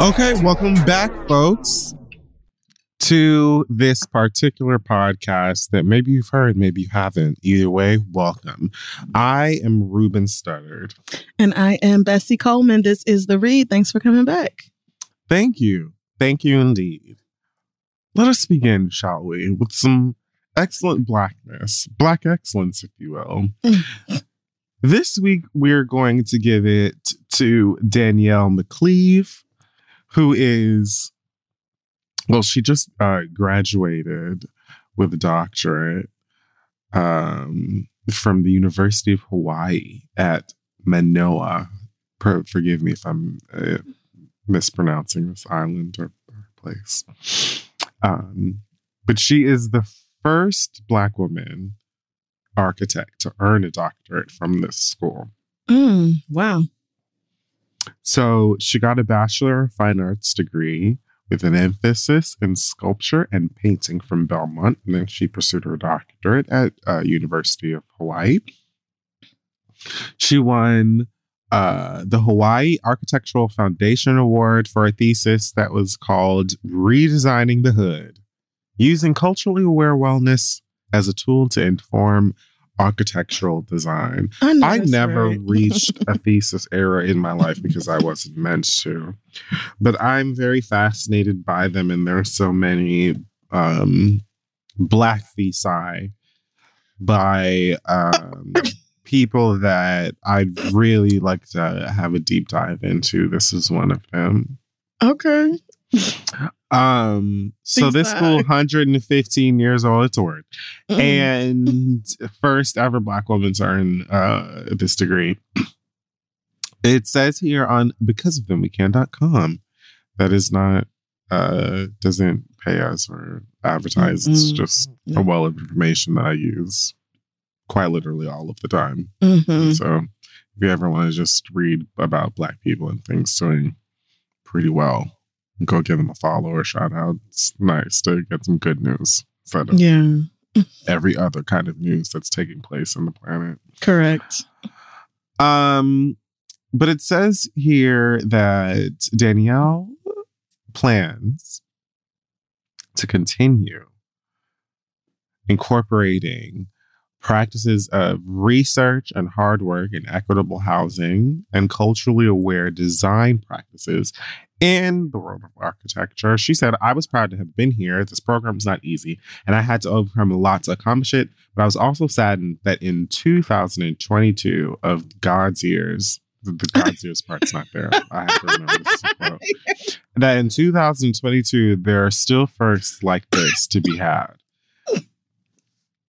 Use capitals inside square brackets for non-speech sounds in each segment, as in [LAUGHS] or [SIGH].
Okay, welcome back, folks, to this particular podcast that maybe you've heard, maybe you haven't. Either way, welcome. I am Ruben Studdard. And I am Bessie Coleman. This is The Read. Thanks for coming back. Thank you. Thank you indeed. Let us begin, shall we, with some excellent blackness, black excellence, if you will. [LAUGHS] this week, we're going to give it to Danielle McCleave who is, well, she just uh, graduated with a doctorate um, from the University of Hawaii at Manoa. Per- forgive me if I'm uh, mispronouncing this island or, or place. Um, but she is the first Black woman architect to earn a doctorate from this school. Mm, wow. So she got a Bachelor of Fine Arts degree with an emphasis in sculpture and painting from Belmont. And then she pursued her doctorate at uh, University of Hawaii. She won uh, the Hawaii Architectural Foundation Award for a thesis that was called Redesigning the Hood, using culturally aware wellness as a tool to inform architectural design. I, I never right. [LAUGHS] reached a thesis era in my life because I wasn't meant to. But I'm very fascinated by them, and there are so many um, black thesi by um, [COUGHS] people that I'd really like to have a deep dive into. This is one of them. Okay. Um, so this school, 115 [LAUGHS] years old, it's a word Mm. and first ever black woman to earn uh, this degree. It says here on because of them weekend.com that is not uh doesn't pay us or advertise. It's Mm-mm. just No. a well of information that I use quite literally all of the time. Mhm. So if you ever want to just read about black people and things doing pretty well, go give them a follow or shout out. It's nice to get some good news instead of Yeah. [LAUGHS] every other kind of news that's taking place on the planet. Correct. Um, but it says here that Danielle plans to continue incorporating practices of research and hard work in equitable housing and culturally aware design practices in the world of architecture. She said, I was proud to have been here. This program is not easy, and I had to overcome a lot to accomplish it. But I was also saddened that in 2022 of God's years, the, the God's years part's not there. I have to remember this. well. [LAUGHS] That in 2022, there are still firsts like this to be had.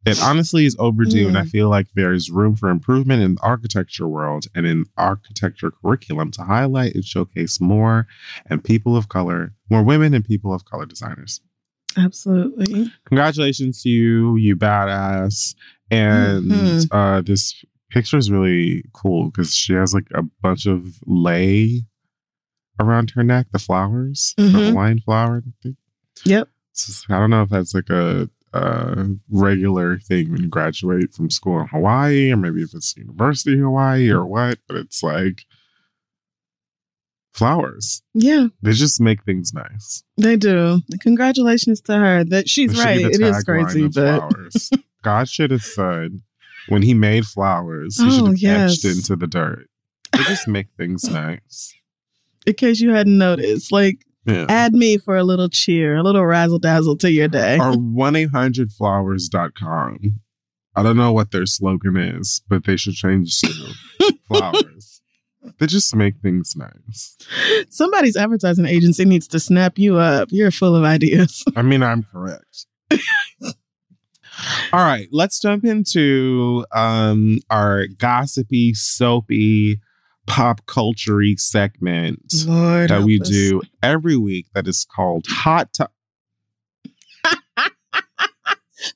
It honestly is overdue, and I Mm. feel like there's room for improvement in the architecture world and in architecture curriculum to highlight and showcase more and people of color, more women and people of color designers. Absolutely. Congratulations to you, you badass. And Mhm. uh, this picture is really cool because she has like a bunch of lei around her neck, the flowers, the Mhm. Hawaiian flower. thing. Yep. I don't know if that's like a, uh regular thing when you graduate from school in Hawaii, or maybe if it's University of Hawaii or what, but it's like flowers. Yeah, They just make things nice. they do. Congratulations to her. That she's right. It is crazy, but. [LAUGHS] God should have said when he made flowers, he Oh, should have yes. etched into the dirt. They just make things [LAUGHS] nice. In case you hadn't noticed, like Yeah. add me for a little cheer, a little razzle dazzle to your day. or 1-800-flowers.com. I don't know what their slogan is, but they should change to [LAUGHS] flowers. They just make things nice. Somebody's advertising agency needs to snap you up. You're full of ideas. [LAUGHS] I mean, I'm correct. All right, let's jump into um our gossipy, soapy, pop culture segment Lord, that we us. do every week that is called Hot to- [LAUGHS]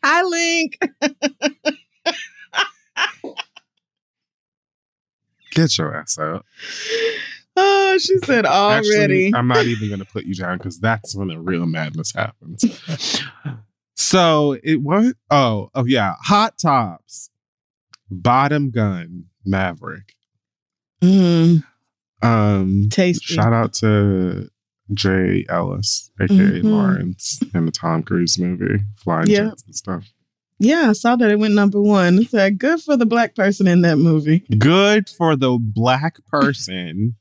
Hi, Link. Get your ass up. Oh, she said [LAUGHS] already. Actually, I'm not even going to put you down because that's when the real madness happens. so it was. Oh, oh yeah. Hot tops. Bottom gun. Maverick. Mm, Um, tasty. shout out to Jay Ellis, aka Mhm. Lawrence, in the Tom Cruise movie, Flying Yeah. Jets and stuff. Yeah, I saw that it went number one. It's like good for the black person in that movie. Good for the black person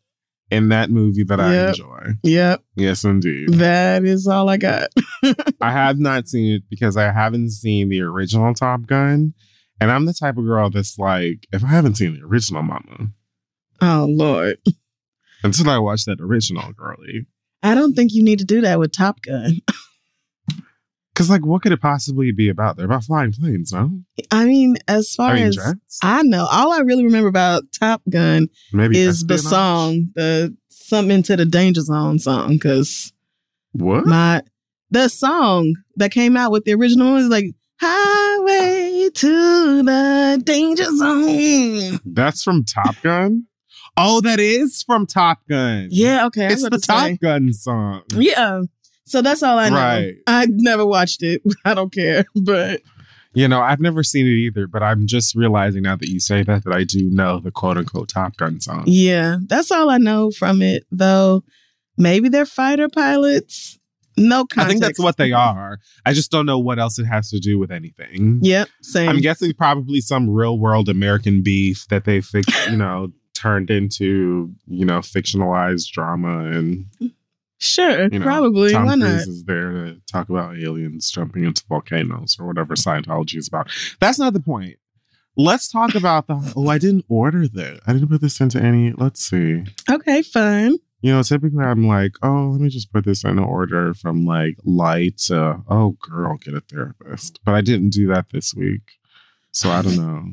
in that movie that I Yep. enjoy. Yep, Yes, indeed. that is all I got. [LAUGHS] I have not seen it because I haven't seen the original Top Gun. And I'm the type of girl that's like, if I haven't seen the original Mama, Oh Lord, until I watch that original girlie. I don't think you need to do that with Top Gun. [LAUGHS] Because, like, what could it possibly be about? They're about flying planes, no? I mean, as far I mean, as jets? I know, all I really remember about Top Gun Maybe is the song, the something to the danger zone song, because What? my the song that came out with the original was like Highway to the Danger Zone. That's from Top Gun? Oh, that is from Top Gun. Yeah, okay. It's the to Top say. Gun song. Yeah. So that's all I know. Right. I never watched it. [LAUGHS] I don't care. [LAUGHS] But You know, I've never seen it either, but I'm just realizing now that you say that that I do know the quote unquote Top Gun song. yeah, that's all I know from it, though. Maybe they're fighter pilots. No context. I think that's what they are. I just don't know what else it has to do with anything. Yep. Same. I'm guessing probably some real world American beef that they fix, you know, turned into, you know, fictionalized drama and sure. you know probably. Tom Why Cruise not? is there to talk about aliens jumping into volcanoes or whatever Scientology is about. That's not the point. Let's talk about the oh, I didn't order that. I didn't put this into any let's see. Okay, fine. You know, typically I'm like, oh, let me just put this in order from like light to oh girl, get a therapist. But I didn't do that this week. So I don't [LAUGHS] know.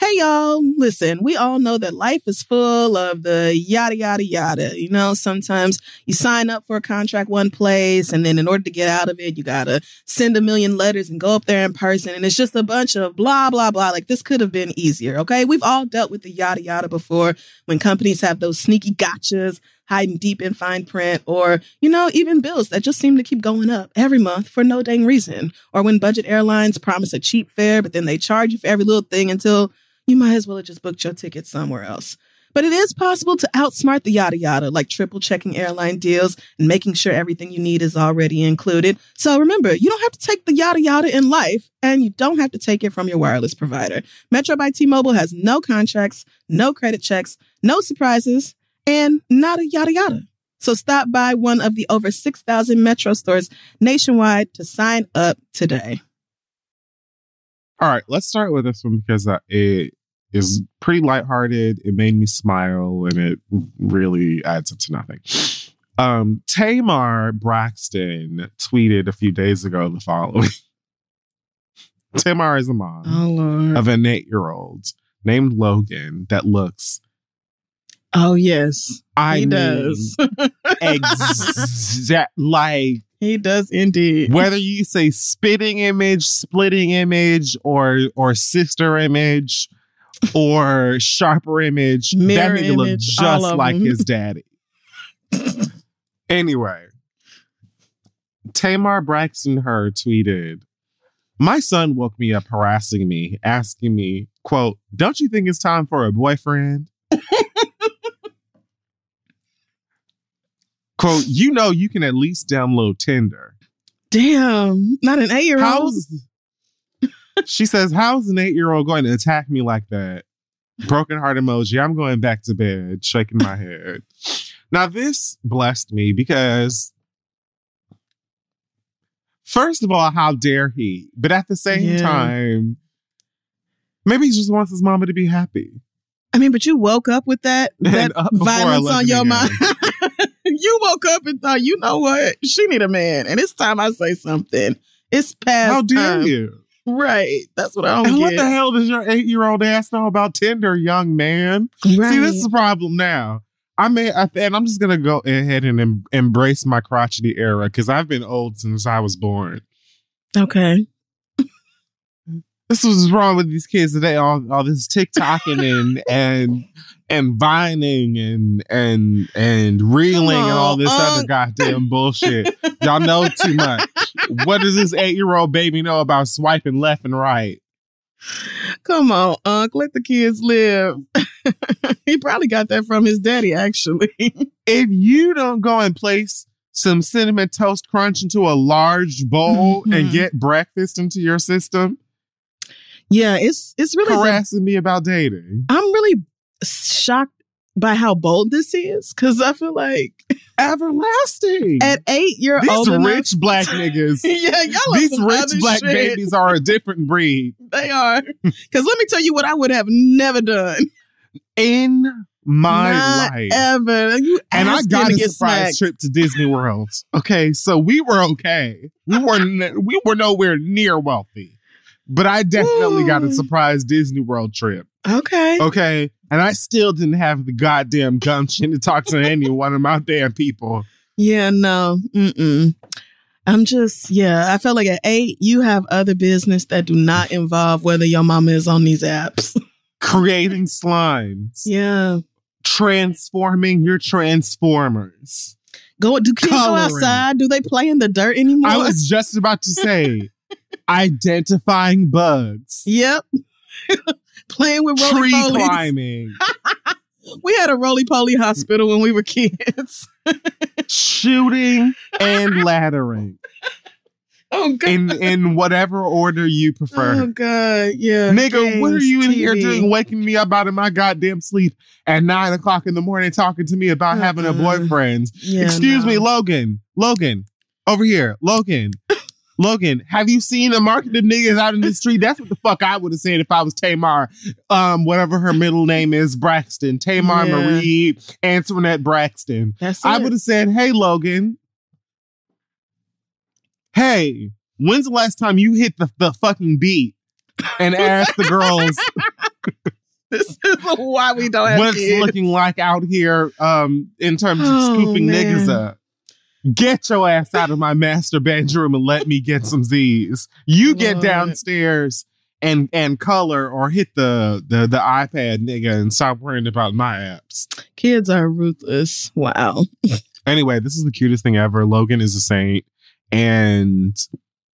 Hey, y'all. Listen, we all know that life is full of the yada, yada, yada. You know, sometimes you sign up for a contract one place, and then in order to get out of it, you got to send a million letters and go up there in person. And it's just a bunch of blah, blah, blah. Like this could have been easier. Okay. We've all dealt with the yada, yada before when companies have those sneaky gotchas hiding deep in fine print, or, you know, even bills that just seem to keep going up every month for no dang reason. Or when budget airlines promise a cheap fare, but then they charge you for every little thing until you might as well have just booked your ticket somewhere else. But it is possible to outsmart the yada yada, like triple checking airline deals and making sure everything you need is already included. So remember, you don't have to take the yada yada in life, and you don't have to take it from your wireless provider. Metro by T Mobile has no contracts, no credit checks, no surprises, and not a yada yada. So stop by one of the over 6,000 Metro stores nationwide to sign up today. All right, let's start with this one because uh, it is pretty lighthearted. It made me smile and it really adds up to nothing. Um, Tamar Braxton tweeted a few days ago the following. [LAUGHS] Tamar is a mom Oh, of an eight year old named Logan that looks, Oh, yes. I he mean, does. [LAUGHS] exact like he does indeed. whether you say spitting image, splitting image, or or sister image, or sharper image, Mirror that nigga look just like them. his daddy. [LAUGHS] anyway, Tamar Braxton her tweeted, "My son woke me up harassing me, asking me, quote, don't you think it's time for a boyfriend?" [LAUGHS] quote, you know you can at least download Tinder. Damn. Not an eight year old. She says, How's an eight year old going to attack me like that? Broken heart emoji. I'm going back to bed, shaking my head. Now, this blessed me because, first of all, how dare he? But at the same Yeah. time, maybe he just wants his mama to be happy. I mean, but you woke up with that, [LAUGHS] that violence on your mind. [LAUGHS] you woke up and thought, you know what? She need a man. And it's time I say something. It's past How dare time. you? Right. That's what I don't And what the hell does your eight year old ass know about Tinder, young man? Right. See, this is the problem now. I may, I, and I'm just gonna go ahead and em- embrace my crotchety era because I've been old since I was born. okay. This was wrong with these kids today. All, all this [LAUGHS] TikToking and and and vining and and and reeling and all on, this other goddamn [LAUGHS] bullshit. Y'all know too much. What does this eight year old baby know about swiping left and right? Come on, Unc. Let the kids live. [LAUGHS] he probably got that from his daddy, actually. [LAUGHS] if you don't go and place some cinnamon toast crunch into a large bowl and Mhm. get breakfast into your system, yeah, it's it's really. harassing me about dating. I'm really shocked by how bold this is because I feel like Everlasting. at eight, you're These old enough- rich black niggas. [LAUGHS] yeah, y'all These rich black shit. babies are a different breed. [LAUGHS] They are. Because let me tell you what I would have never done. In my Not life. ever. You and I gotta a get surprise snacks. trip to Disney World. Okay, so we were okay. We were n- we were nowhere near wealthy, but I definitely got a surprise Disney World trip. Okay. Okay. And I still didn't have the goddamn gumption to talk to any one of my damn people. Yeah, no. Mm-mm. I'm just, yeah, I felt like at eight, you have other business that do not involve whether your mama is on these apps. [LAUGHS] Creating slimes. yeah. Transforming your transformers. Go do kids Coloring. go outside? Do they play in the dirt anymore? I was just about to say [LAUGHS] identifying bugs. Yep. [LAUGHS] Playing with roly Tree polies. climbing. [LAUGHS] We had a roly poly hospital when we were kids. [LAUGHS] shooting and laddering. Oh god. In in whatever order you prefer. Oh god. Yeah. Nigga, what are you in here doing waking me up out of my goddamn sleep at nine o'clock in the morning talking to me about oh, having a Uh-uh. boyfriend? Yeah, Excuse me. Logan. Logan, over here. Logan. Logan, have you seen a market of niggas out in the street? That's what the fuck I would have said if I was Tamar, um, whatever her middle name is, Braxton. Tamar Yeah. Marie Antoinette Braxton. That's I would have said, hey, Logan. Hey, when's the last time you hit the, the fucking beat and [LAUGHS] asked the girls [LAUGHS] This is why we don't have what's kids. looking like out here um, in terms of Oh, scooping man. niggas up? Get your ass out of my [LAUGHS] master bedroom and let me get some Z's. You get downstairs and and color or hit the the the iPad nigga and stop worrying about my apps. Kids are ruthless. Wow. [LAUGHS] Anyway, this is the cutest thing ever. Logan is a saint, and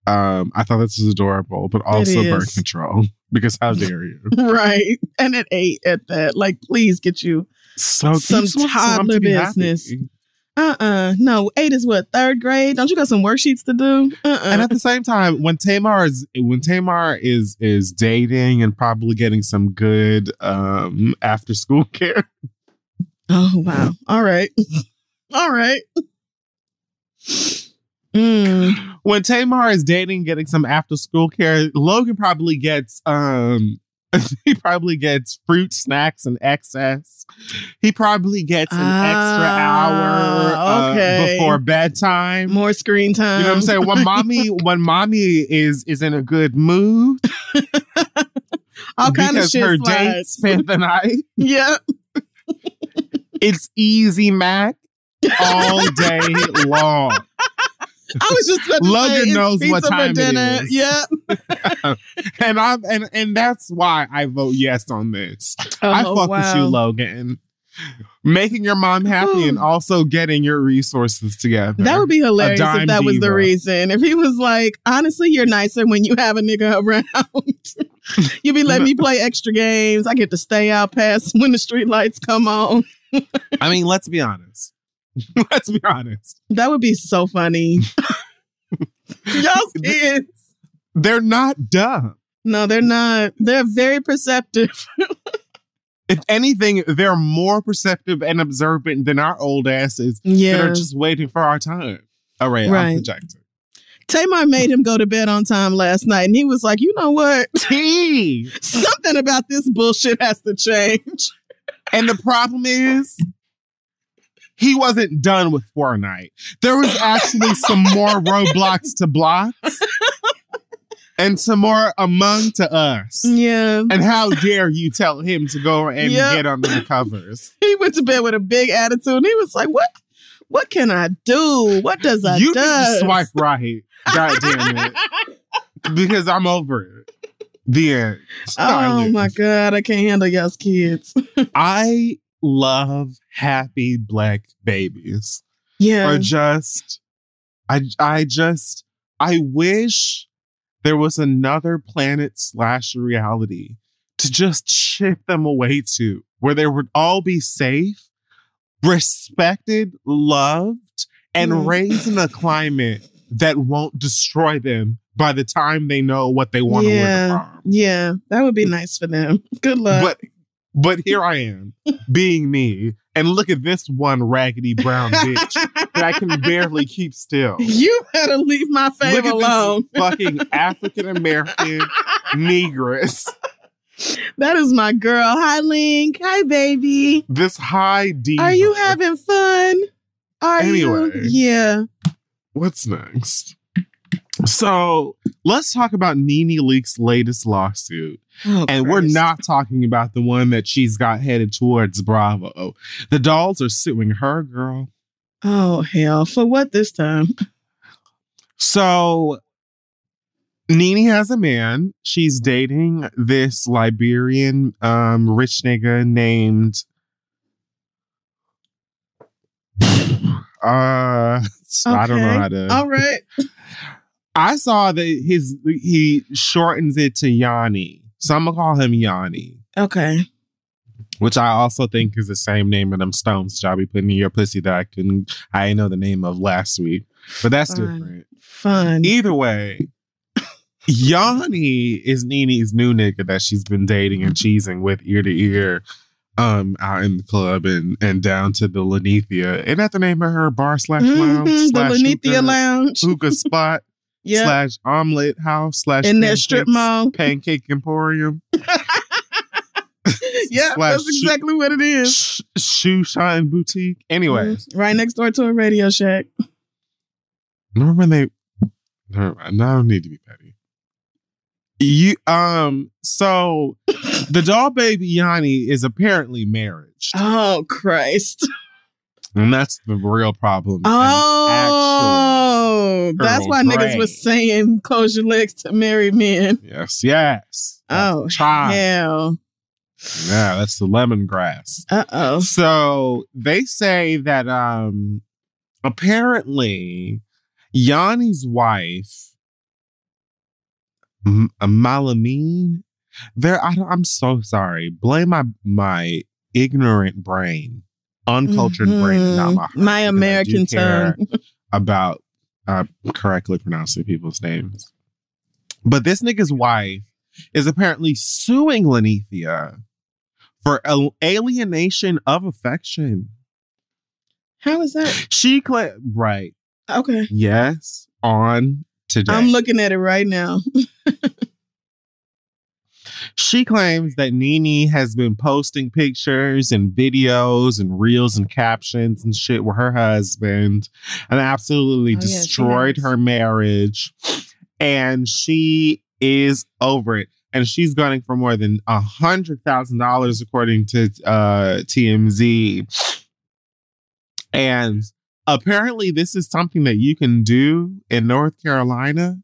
um, I thought this was adorable, but also birth control [LAUGHS] because how dare you? right. And at eight at that. Like, please get you So Some you just want mom toddler to be happy. Uh-uh. No, eight is what, third grade? Don't you got some worksheets to do? Uh-uh. And at the same time, when Tamar is when Tamar is is dating and probably getting some good um after school [LAUGHS] care, oh wow. All right. [LAUGHS] All right. [SIGHS] Mm. when Tamar is dating, getting some after school care, Logan probably gets um [LAUGHS] he probably gets fruit snacks and excess. He probably gets an extra hour Ah, uh, before bedtime. More screen time. You know what I'm saying? When mommy [LAUGHS] when mommy is is in a good mood All kind of shit her slides. date spent the night, Yeah. it's easy Mac all day long. I was just about to Logan say, it's knows what pizza for time it dinner. is. Yeah. [LAUGHS] and I'm and and that's why I vote yes on this. I Oh, fuck with you. Logan. Making your mom happy and also getting your resources together. That would be hilarious if that was the reason. If he was like, honestly, you're nicer when you have a nigga around. [LAUGHS] you be letting me [LAUGHS] play extra games. I get to stay out past when the street lights come on. I mean, let's be honest. [LAUGHS] let's be honest. That would be so funny. [LAUGHS] Y'all's kids. They're not dumb. No, they're not. They're very perceptive. [LAUGHS] If anything, they're more perceptive and observant than our old asses that are just waiting for our time. All right, Right. I'm projecting. Tamar made him go to bed on time last night, and he was like, you know what? Something about this bullshit has to change. And the problem is, he wasn't done with Fortnite. There was actually some more [LAUGHS] roadblocks to blocks and some more Among to Us. Yeah. And how dare you tell him to go and Yep. get under the covers? [LAUGHS] He went to bed with a big attitude, he was like, what? What can I do? What does I you do? need to [LAUGHS] swipe right. God damn it. Because I'm over it. The end. Oh my god, I can't handle y'all's kids. I love happy black babies. Yeah. Or just I I just I wish there was another planet slash reality to just ship them away to where they would all be safe, respected, loved, and Mm. raised in a climate that won't destroy them by the time they know what they want to yeah. to prom. Yeah. That would be nice for them. Good luck. But but here I am, being me, and look at this one raggedy brown bitch that I can barely keep still. [LAUGHS] you better leave my fave Look alone. this fucking African American [LAUGHS] negress. that is my girl. Hi, Link. Hi, baby. This high D. Are you having fun? Are Anyway. you? Yeah. What's next? So let's talk about Nene Leakes' latest lawsuit. Oh, And we're not talking about the one that she's got headed towards Bravo. The dolls are suing her, girl. Oh hell! For what this time? So Nene has a man. She's dating this Liberian um rich nigga named [SIGHS] uh I don't know how to All right. I saw that his he shortens it to Yanni. So I'm gonna call him Yanni. Okay. Which I also think is the same name of them stones y'all be putting in your pussy that I couldn't I didn't know the name of last week. But that's Fine. different. Fun. Either way, Yanni is Nene's new nigga that she's been dating and cheesing with ear to ear um out in the club and and down to the Linnethia. Isn't that the name of her bar slash lounge? Mhm, the slash Linnethia hookah- Lounge. Hookah spot Yeah. slash omelet house slash In that strip mall. [LAUGHS] Pancake Emporium. [LAUGHS] Yeah, that's exactly what it is. Sh- shoe shine boutique. Anyway, Mhm. Right next door to a Radio Shack. remember when they never mind, I don't need to be petty. You um so [LAUGHS] the doll baby Yanni is apparently marriage. Oh Christ. And that's the real problem. Oh. Oh, that's why niggas was saying close your legs to married men. Yes, yes. Oh, chai. hell. Yeah, that's the lemongrass. Uh oh. So they say that um apparently Yanni's wife, M- Malamine, there. I I'm so sorry. Blame my my ignorant brain, uncultured brain, not my heart, Mm-hmm. My I do American tongue. [LAUGHS] about uh, correctly pronouncing people's names. But this nigga's wife is apparently suing Linnethia for al- alienation of affection. How is that? She claimed, right, Okay. yes, on today. I'm looking at it right now. [LAUGHS] she claims that Nene has been posting pictures and videos and reels and captions and shit with her husband and absolutely Oh, destroyed has. her marriage. And she is over it. And she's gunning for more than a hundred thousand dollars, according to uh, TMZ. And apparently, this is something that you can do in North Carolina.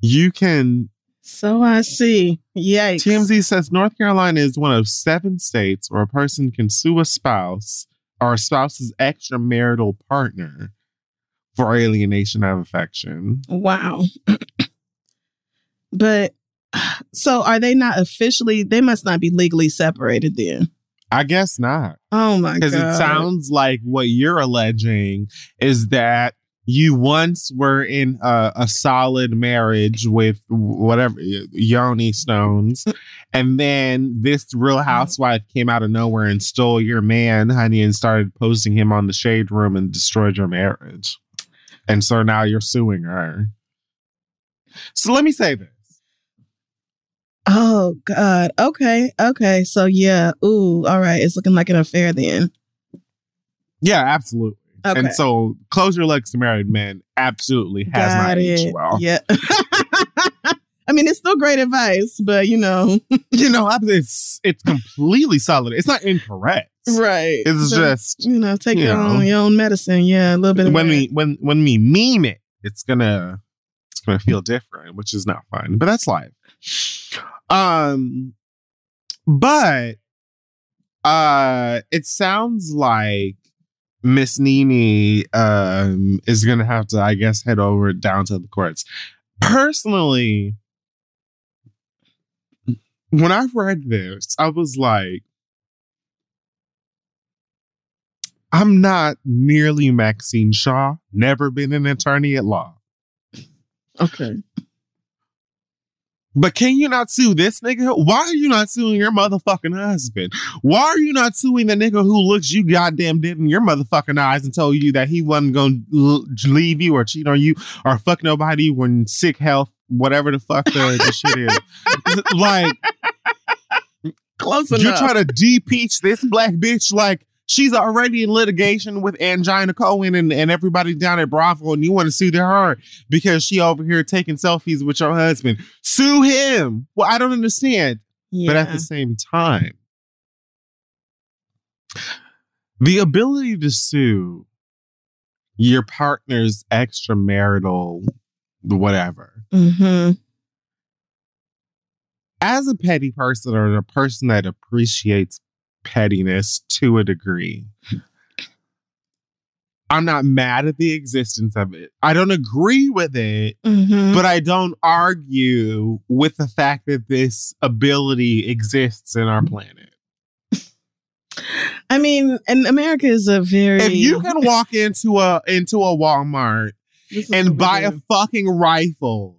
You can So I see. Yikes. TMZ says North Carolina is one of seven states where a person can sue a spouse or a spouse's extramarital partner for alienation of affection. Wow. [CLEARS THROAT] but [SIGHS] so are they not officially they must not be legally separated then. I guess not. Oh my god. Because it sounds like what you're alleging is that you once were in a, a solid marriage with whatever Yoni Stones, [LAUGHS] and then this Real mm-hmm. Housewife came out of nowhere and stole your man, honey, and started posting him on the shade room and destroyed your marriage. And so now you're suing her. So let me say this. Oh God. Okay. Okay. So yeah. Ooh. All right. It's looking like an affair then. Yeah, absolutely. Okay. And so close your legs to married men absolutely has Got not aged well. Yeah. [LAUGHS] I mean, it's still great advice, but you know, [LAUGHS] you know, it's it's completely solid. It's not incorrect. right? It's So, just you know, take you your know. own your own medicine. Yeah, a little bit of when that. we when when we meme it, it's gonna it's gonna feel different, which is not fun. But that's life. Um, but uh, it sounds like Miss Nene um is gonna have to, I guess, head over down to the courts. Personally, when I read this, I was like, I'm not merely Maxine Shaw, never been an attorney at law. Okay. But can you not sue this nigga? Why are you not suing your motherfucking husband? Why are you not suing the nigga who looks you goddamn dead in your motherfucking eyes and told you that he wasn't gonna leave you or cheat on you or fuck nobody when sick health, whatever the fuck the, the shit is? [LAUGHS] Like, Close enough. you're enough. trying to de-peach this black bitch like she's already in litigation with Angina Cohen and, and everybody down at Bravo, and you want to sue her because she over here taking selfies with your husband. Sue him. Well, I don't understand. yeah. But at the same time, the ability to sue your partner's extramarital whatever hmm as a petty person or a person that appreciates pettiness to a degree, I'm not mad at the existence of it. I don't agree with it, hmm but I don't argue with the fact that this ability exists in our planet. I mean, and America is a very. If you can walk into a into a Walmart This is what and buy a fucking rifle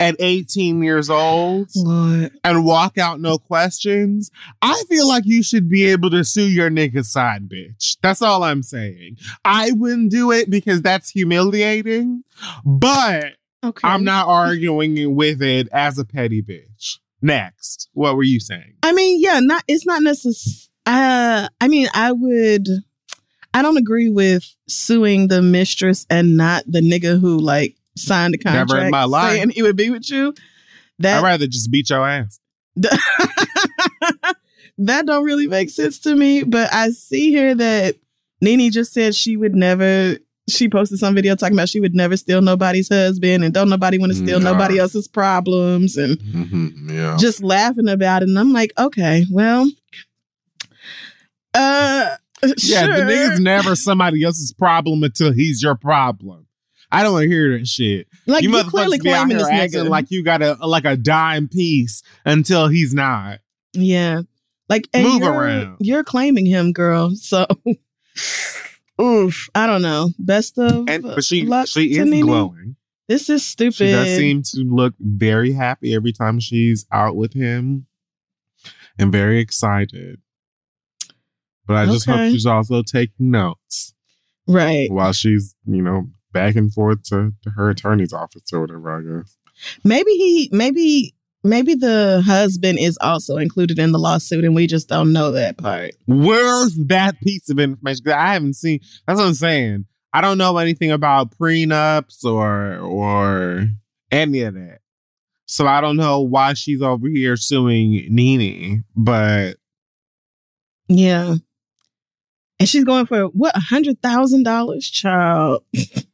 at 18 years old, Lord. and walk out no questions, I feel like you should be able to sue your nigga side bitch. That's all I'm saying. I wouldn't do it because that's humiliating, but Okay. I'm not arguing with it as a petty bitch. Next, what were you saying? I mean, yeah, not. It's not necessary. Uh, I mean, I would. I don't agree with suing the mistress and not the nigga who like signed the Never in contract my life. saying he would be with you. That I'd rather just beat your ass. [LAUGHS] that don't really make sense to me. But I see here that Nene just said she would never she posted some video talking about she would never steal nobody's husband and don't nobody want to steal Nah. nobody else's problems and Mhm, yeah. just laughing about it. And I'm like, okay, well, uh, Yeah, sure. the nigga's never somebody else's problem until he's your problem. I don't want to hear that shit. like you you, clearly motherfuckers be out claiming here this acting nigga. like you got a like a dime piece until he's not. yeah, like and Move you're, around. You're claiming him, girl. So, [SIGHS] oof, I don't know. Best of And but she luck she to is Nene. glowing. This is stupid. She does seem to look very happy every time she's out with him, and very excited. But I just hope she's also taking notes right. while she's you know back and forth to, to her attorney's office or whatever. I guess. Maybe he, maybe, maybe the husband is also included in the lawsuit, and we just don't know that part. Where's that piece of information? I haven't seen. That's what I'm saying. I don't know anything about prenups or or any of that. So I don't know why she's over here suing Nene, but Yeah. And she's going for what a hundred thousand dollars, child. [LAUGHS]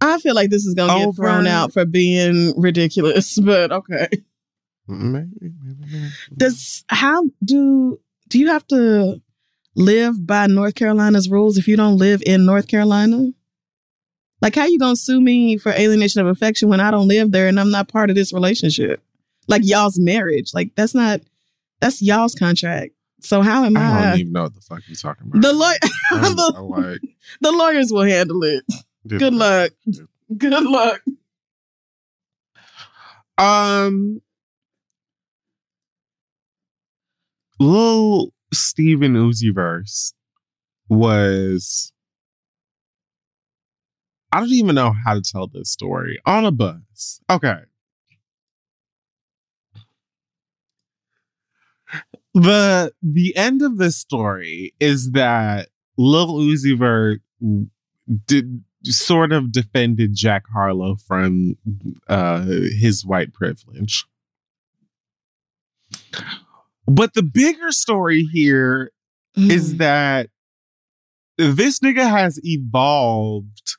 I feel like this is gonna get Over- thrown out for being ridiculous, [LAUGHS] but okay. maybe, maybe, maybe. Does how do do you have to live by North Carolina's rules if you don't live in North Carolina? Like how you gonna sue me for alienation of affection when I don't live there and I'm not part of this relationship? Like y'all's marriage. Like that's not that's y'all's contract. So how am I I? don't even know what the fuck you're talking about. The lawyer, the, [LAUGHS] like, the lawyers will handle it. Good luck. [LAUGHS] Good luck. Um, Lil Steven Uzi Vert was. I don't even know how to tell this story on a bus. Okay. The the end of this story is that Lil Uzi Vert did sort of defended Jack Harlow from uh, his white privilege. But the bigger story here is Mm. that this nigga has evolved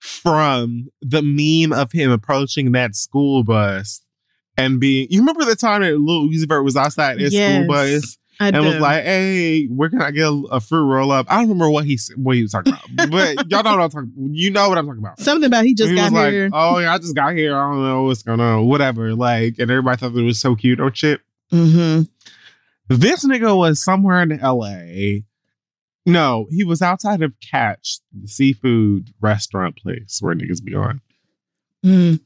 from the meme of him approaching that school bus and being. You remember the time that Lil Uzi Vert was outside his Yes, school bus I and do. was like, "Hey, where can I get a, a fruit roll up?" I don't remember what he what he was talking about, but [LAUGHS] y'all know what I'm talking. You know what I'm talking about. something about he just he got here. like, "Oh yeah, I just got here. I don't know what's going on. Whatever." Like, and everybody thought it was so cute or shit. hmm This nigga was somewhere in LA. No, he was outside of Catch, the seafood restaurant place where niggas be on. Mm.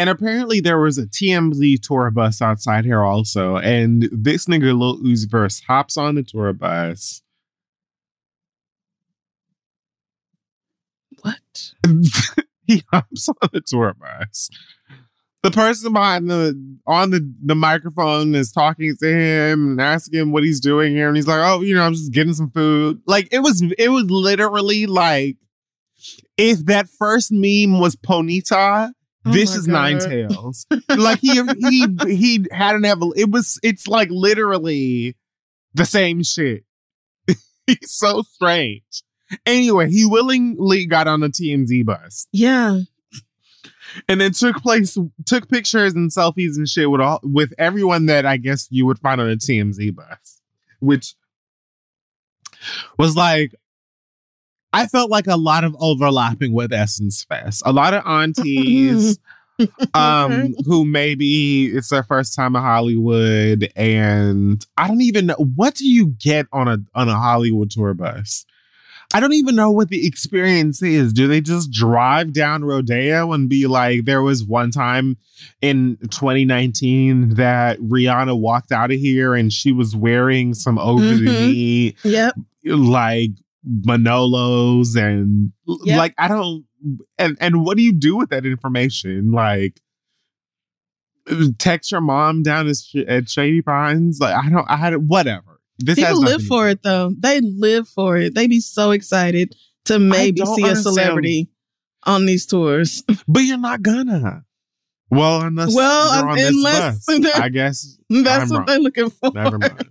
And apparently there was a TMZ tour bus outside here also. And this nigga Lil Uzi hops on the tour bus. What? [LAUGHS] he hops on the tour bus. The person behind the on the, the microphone is talking to him and asking him what he's doing here. And he's like, Oh, you know, I'm just getting some food. Like it was it was literally like if that first meme was Ponyta, Oh this my is Ninetales. [LAUGHS] like he he he had an evol- it was it's like literally the same shit. [LAUGHS] He's so strange. Anyway, he willingly got on the TMZ bus Yeah. and then took place took pictures and selfies and shit with all with everyone that I guess you would find on a TMZ bus, which was like I felt like a lot of overlapping with Essence Fest. A lot of aunties [LAUGHS] um who maybe it's their first time in Hollywood and I don't even know what do you get on a on a Hollywood tour bus? I don't even know what the experience is. Do they just drive down Rodeo and be like, there was one time in 2019 that Rihanna walked out of here and she was wearing some over the knee, Yep. like Manolos and Yep. like, I don't, and, and what do you do with that information? Like, text your mom down at, Shady Pines? Like, I don't, I had whatever. This has People live for it though. They live for it. They be so excited to maybe see a celebrity on these tours. [LAUGHS] But you're not gonna. Well, unless Well, you're on this unless- bus, [LAUGHS] I guess. That's I'm what wrong. they're looking for. Never mind.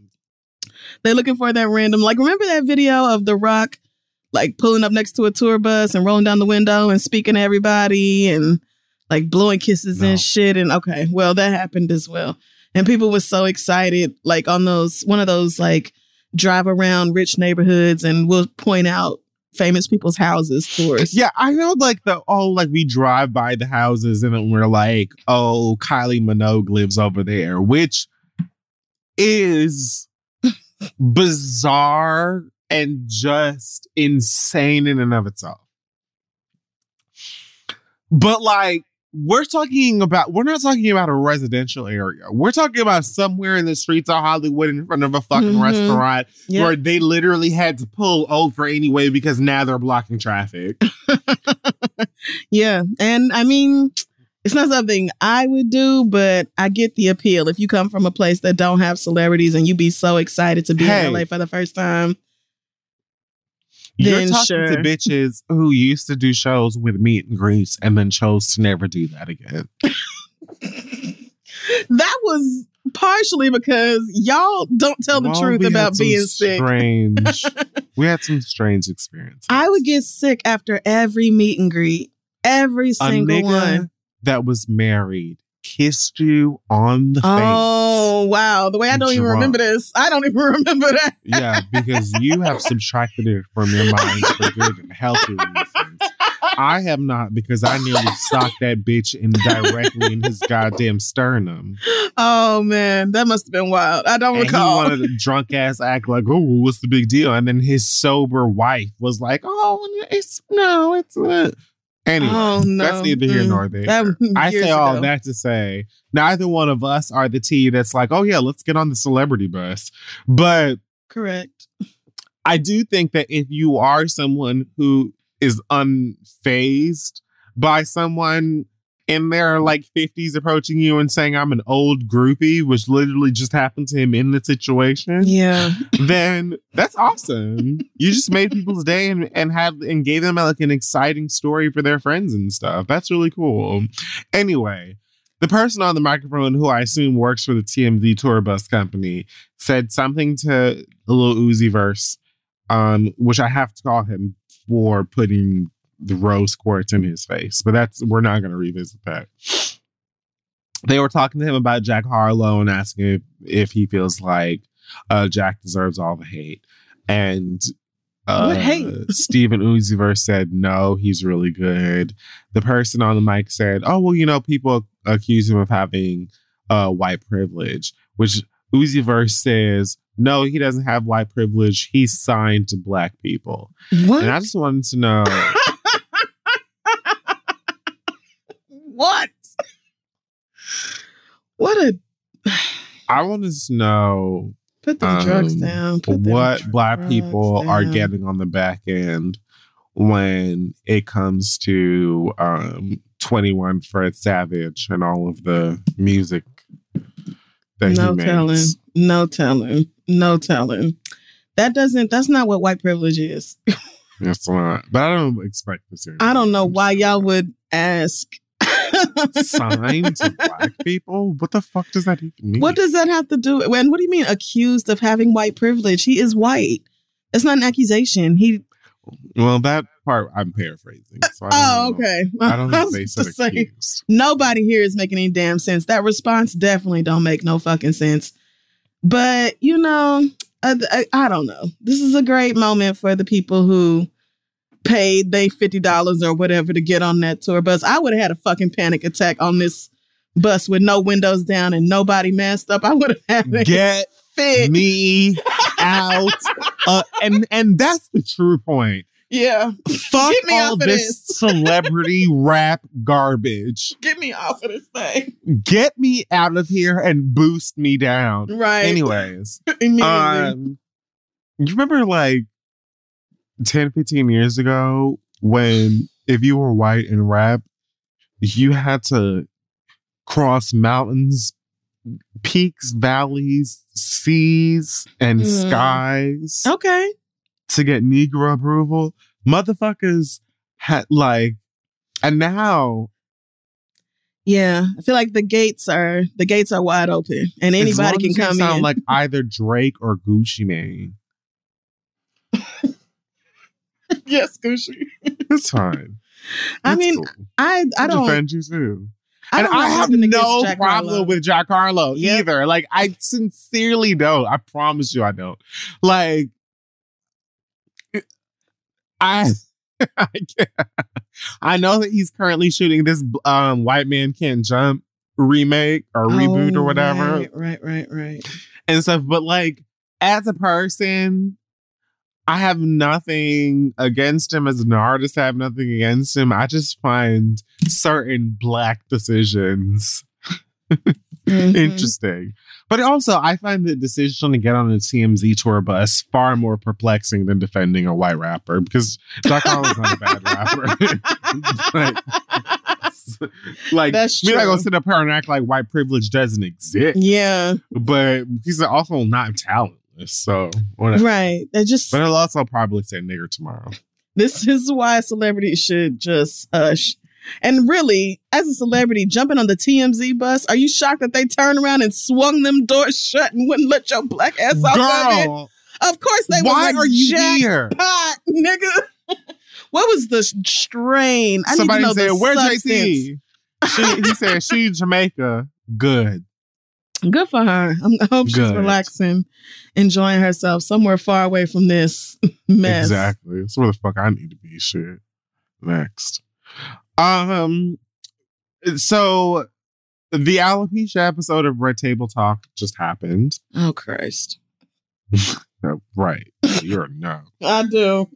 They're looking for that random. Like, remember that video of The Rock, like pulling up next to a tour bus and rolling down the window and speaking to everybody and like blowing kisses No. and shit. And okay, well, that happened as well. And people were so excited, like on those one of those like drive around rich neighborhoods and we'll point out famous people's houses tours. Yeah, I know like the oh like we drive by the houses and then we're like, oh, Kylie Minogue lives over there, which is bizarre and just insane in and of itself. But like we're talking about we're not talking about a residential area. We're talking about somewhere in the streets of Hollywood in front of a fucking Mhm. restaurant where they literally had to pull over anyway because now they're blocking traffic. [LAUGHS] Yeah. And I mean, it's not something I would do, but I get the appeal. If you come from a place that don't have celebrities and you be so excited to be Hey. in LA for the first time. You're talking sure. to bitches who used to do shows with meet and greets and then chose to never do that again. [LAUGHS] That was partially because y'all don't tell the Well, truth about being sick. Strange. [LAUGHS] we had some strange experiences. I would get sick after every meet and greet. Every single one. That was married kissed you on the face. Oh wow. The way I don't even remember this. I don't even [LAUGHS] remember that. Yeah, because you have subtracted it from your mind for good and healthy reasons. I have not because I nearly socked that bitch in directly in his goddamn sternum. Oh man, that must have been wild. I don't And recall. he wanted to drunk ass act like, oh, what's the big deal? And then his sober wife was like, oh, it's no, it's not. Anyway, oh no. that's neither here Mm. nor there. That- [LAUGHS] I say all ago. that to say neither one of us are the T that's like, oh yeah, let's get on the celebrity bus. But Correct. I do think that if you are someone who is unfazed by someone in their like 50s approaching you and saying I'm an old groupie, which literally just happened to him in the situation, Yeah. then that's awesome. You just made people's day and, and had and gave them like an exciting story for their friends and stuff. That's really cool. Anyway, the person on the microphone who I assume works for the TMZ tour bus company said something to Lil Uzi Vert, um, which I have to call him for putting the rose quartz in his face. But that's we're not gonna revisit that. They were talking to him about Jack Harlow and asking if, if he feels like uh, Jack deserves all the hate. And uh, What hate? [LAUGHS] Stephen Uzi Vert said, no, he's really good. The person on the mic said, oh, well, you know, people accuse him of having uh, white privilege, which Uzi Vert says, no, he doesn't have white privilege. He's signed to black people. What? And I just wanted to know, what? What a I want to know put the drugs Um, down. Put them what black drugs people are getting on the back end when it comes to um 21 Fred Savage and all of the music that No he makes. telling. No telling. No telling. That doesn't that's not what white privilege is. [LAUGHS] It's not. But I don't expect this here. I don't know why y'all would ask. Signed to black people? What the fuck does that even mean? What does that have to do? And what do you mean accused of having white privilege? He is white. It's not an accusation. He. well, that part I'm paraphrasing. So Oh, know. okay. I don't [LAUGHS] I think was they said nobody here is making any damn sense. That response definitely don't make no fucking sense. But you know, I, I, I don't know. This is a great moment for the people who paid they fifty dollars or whatever to get on that tour bus. I would have had a fucking panic attack on this bus with no windows down and nobody masked up. I would have had Get fit. me out. [LAUGHS] Uh, and and that's the true point. Yeah, Fuck all off of this this. celebrity rap garbage. get me off of this thing. Get me out of here and boost me down. Right. Anyways, [LAUGHS] Immediately. um, you remember like 10, 15 years ago when if you were white and rap, you had to cross mountains, peaks, valleys, seas, and Mm. skies okay. to get Negro approval. Motherfuckers had like, and now Yeah, I feel like the gates are the gates are wide open, and anybody can come sound in. like either Drake or Gucci Mane. [LAUGHS] [LAUGHS] yes, Gucci. It's fine. [LAUGHS] I It's mean, cool. I I I don't. defend you too. I and I have no problem with Jack Yep. either. Like, I sincerely don't. I promise you, I don't. Like, I, [LAUGHS] I, can't- I know that he's currently shooting this um, "White Man Can't Jump" remake or reboot or Oh, whatever Right, right, right, right. and stuff. But like, as a person, I have nothing against him. As an artist, I have nothing against him. I just find certain black decisions [LAUGHS] Mhm. interesting. But also, I find the decision to get on a TMZ tour bus far more perplexing than defending a white rapper because Jack Harlow's not a bad [LAUGHS] rapper. [LAUGHS] like, like That's we're not gonna sit up here and act like white privilege doesn't exist, yeah, but he's also not talentless. So whatever. right. That just But he'll also probably say nigger tomorrow. this is why celebrities should just uh, hush. And really, as a celebrity, jumping on the TMZ bus, are you shocked that they turned around and swung them doors shut and wouldn't let your black ass off of it? Of course they why was are you here? nigga. [LAUGHS] what was the strain? I Somebody need to know said, the "Where substance. JT?" She, he said, "She Jamaica, good." Good for her. I'm, I hope she's relaxing, enjoying herself somewhere far away from this [LAUGHS] mess. Exactly. That's where the fuck I need to be. Shit. Next. Um. So, the alopecia episode of Red Table Talk just happened. Oh Christ. [LAUGHS] Right. You're a no. [LAUGHS] I do.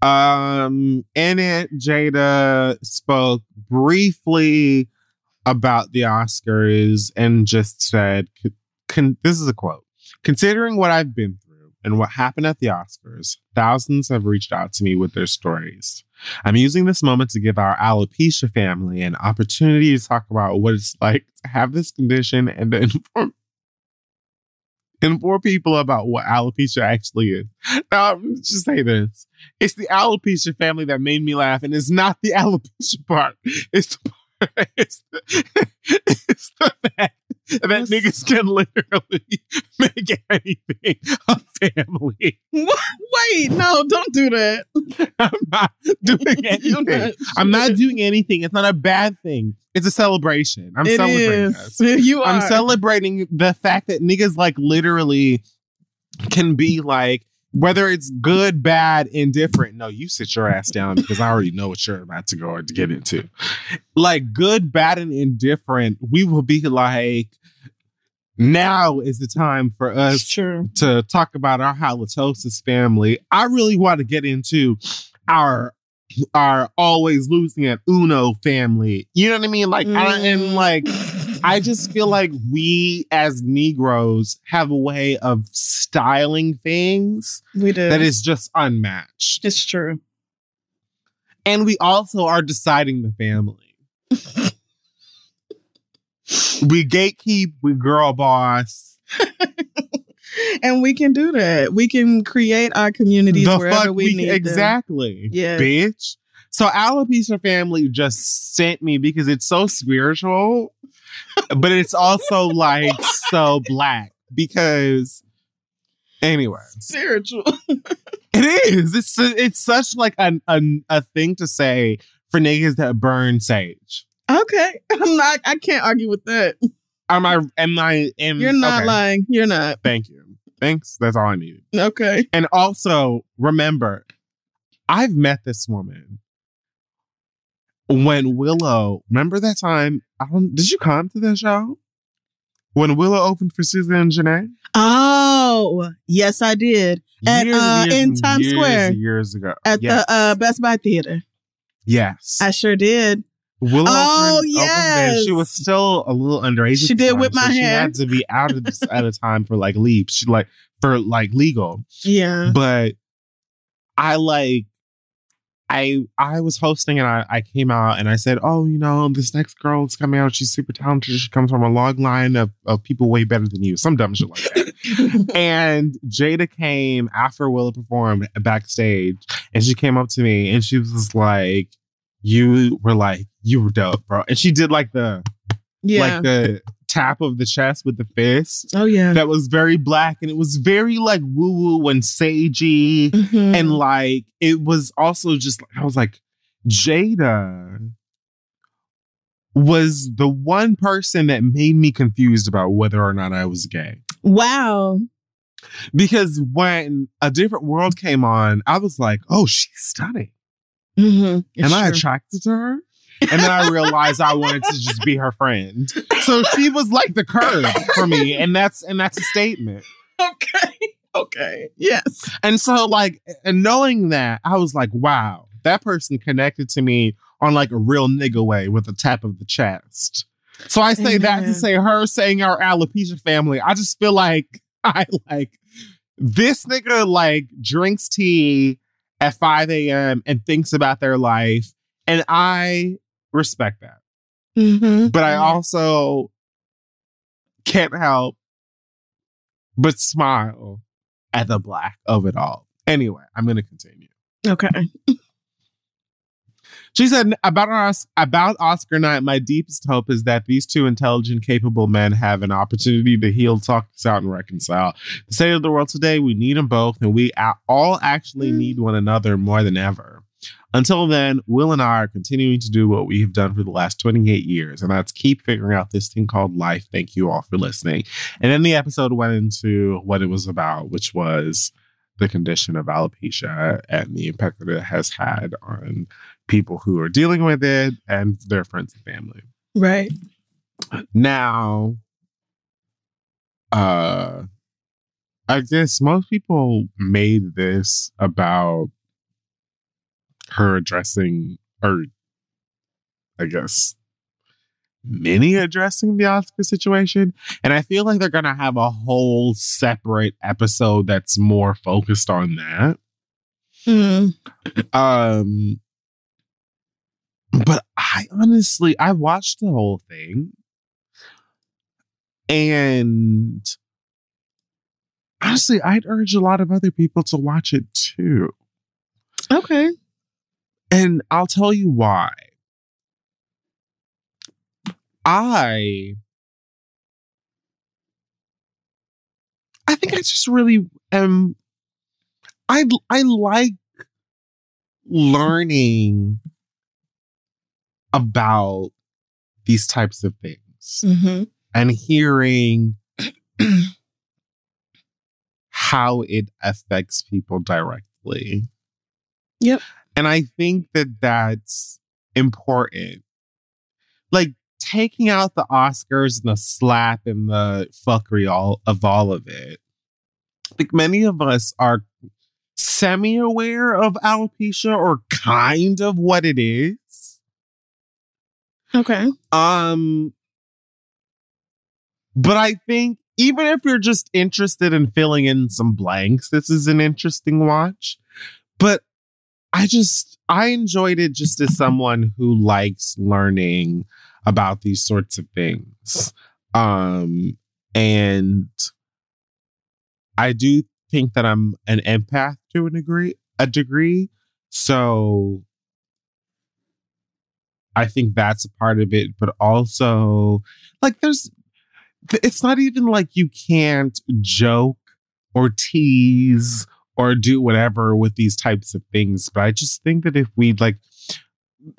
Um, in it, Jada spoke briefly about the Oscars and just said, "This is a quote. Considering what I've been through and what happened at the Oscars, thousands have reached out to me with their stories. I'm using this moment to give our alopecia family an opportunity to talk about what it's like to have this condition and to inform." Inform people about what alopecia actually is. Now, me just say this it's the alopecia family that made me laugh, and it's not the [LAUGHS] alopecia part. It's the part, [LAUGHS] it's the, it's the fact that niggas can literally [LAUGHS] make anything [LAUGHS] a family. Wait, no, don't do that. I'm not doing anything. not- I'm not doing anything. It's not a bad thing. It's a celebration. I'm It celebrating is. You are. I'm celebrating the fact that niggas like literally can be like, whether it's good, bad, indifferent. No, you sit your ass down because I already know what you're about to go to get into. Like good, bad, and indifferent, we will be like, now is the time for us Sure. to talk about our halitosis family. I really want to get into our our always losing at Uno family. You know what I mean? Like, I, and like, mm. I just feel like we as Negroes have a way of styling things we do. that is just unmatched. It's true. And we also are deciding the family. [LAUGHS] we gatekeep, we girl boss. [LAUGHS] And we can do that. We can create our communities the wherever fuck we, need exactly. Yeah, bitch. So Alopecia Family just sent me because it's so spiritual, but it's also like so black because anyway, Spiritual. it is. It's it's such like a, a a thing to say for niggas that burn sage. Okay. I'm not I can't argue with that. Am I? Am I? Am, You're not okay. lying. You're not. Thank you. Thanks. That's all I needed. Okay. And also remember, I've met this woman when Willow. Remember that time? I don't. Did you come to the show when Willow opened for Susan and Janae? Oh, yes, I did. At, uh, in Times years, Square. years ago. At yes. the uh, Best Buy Theater. yes. I sure did. Willow Oh, opened- opened. She was still a little underage. She did time, whip my so She hair. had to be out of this at a time for like leave. She like for like legal. [LAUGHS] Yeah. but I like I I was hosting and I, I came out and I said, Oh, you know, this next girl is coming out. She's super talented. She comes from a long line of, of people way better than you. Some dumb shit like that. [LAUGHS] and Jada came after Willow performed backstage and she came up to me and she was like, You were like, you were dope, bro. And she did like the Yeah. like the tap of the chest with the fist. oh yeah. That was very black and it was very like woo woo and sagey. Mhm. And like it was also just I was like, Jada was the one person that made me confused about whether or not I was gay. wow. Because when a different world came on, I was like, oh, she's stunning. Mm-hmm. Am I attracted to her? And then I realized I wanted to just be her friend. So she was like the curve for me. And that's and that's a statement. Okay. Okay. Yes. And so like and knowing that, I was like, wow, that person connected to me on like a real nigga way with a tap of the chest. So I say that to say her saying our alopecia family, I just feel like [LAUGHS] I like this nigga like drinks tea at 5 a.m. and thinks about their life. And I respect that. Mm-hmm. But I also can't help but smile at the black of it all. Anyway, I'm going to continue. Okay. [LAUGHS] She said about us about Oscar night. My deepest hope is that these two intelligent, capable men have an opportunity to heal, talk this out, and reconcile. The state of the world today, we need them both, and we all actually Mm. need one another more than ever. Until then, Will and I are continuing to do what we have done for the last 28 years, and that's keep figuring out this thing called life. Thank you all for listening. And then the episode went into what it was about, which was the condition of alopecia and the impact that it has had on people who are dealing with it and their friends and family. Right. Now, uh, I guess most people made this about her addressing, or I guess many addressing the Oscar situation. And I feel like they're going to have a whole separate episode that's more focused on that. Mm. Um, but I honestly, I watched the whole thing, and honestly, I'd urge a lot of other people to watch it too. Okay. And I'll tell you why. I I think I just really am I I like learning about these types of things Mm-hmm. and hearing [CLEARS THROAT] how it affects people directly. Yep. And I think that that's important. Like taking out the Oscars and the slap and the fuckery all of all of it. Like many of us are semi aware of alopecia or kind of what it is. Okay. Um, but I think even if you're just interested in filling in some blanks, this is an interesting watch. But I just I enjoyed it just as someone who likes learning about these sorts of things. Um, and I do think that I'm an empath to a degree, a degree. So I think that's a part of it, but also like there's it's not even like you can't joke or tease or do whatever with these types of things, but I just think that if we like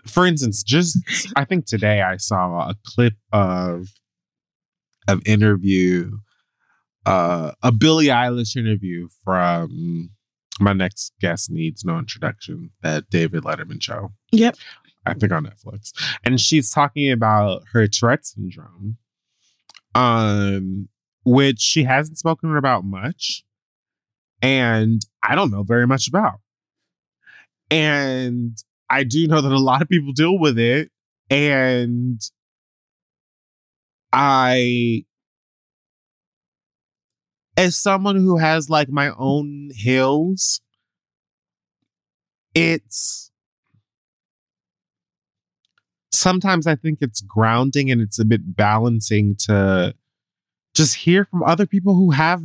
for instance, just I think today I saw a clip of of interview uh a Billie Eilish interview from my next guest needs no introduction that David Letterman show. Yep. I think on Netflix. And she's talking about her Tourette syndrome, um, which she hasn't spoken about much. And I don't know very much about. And I do know that a lot of people deal with it. And I, as someone who has like my own hills, it's sometimes I think it's grounding and it's a bit balancing to just hear from other people who have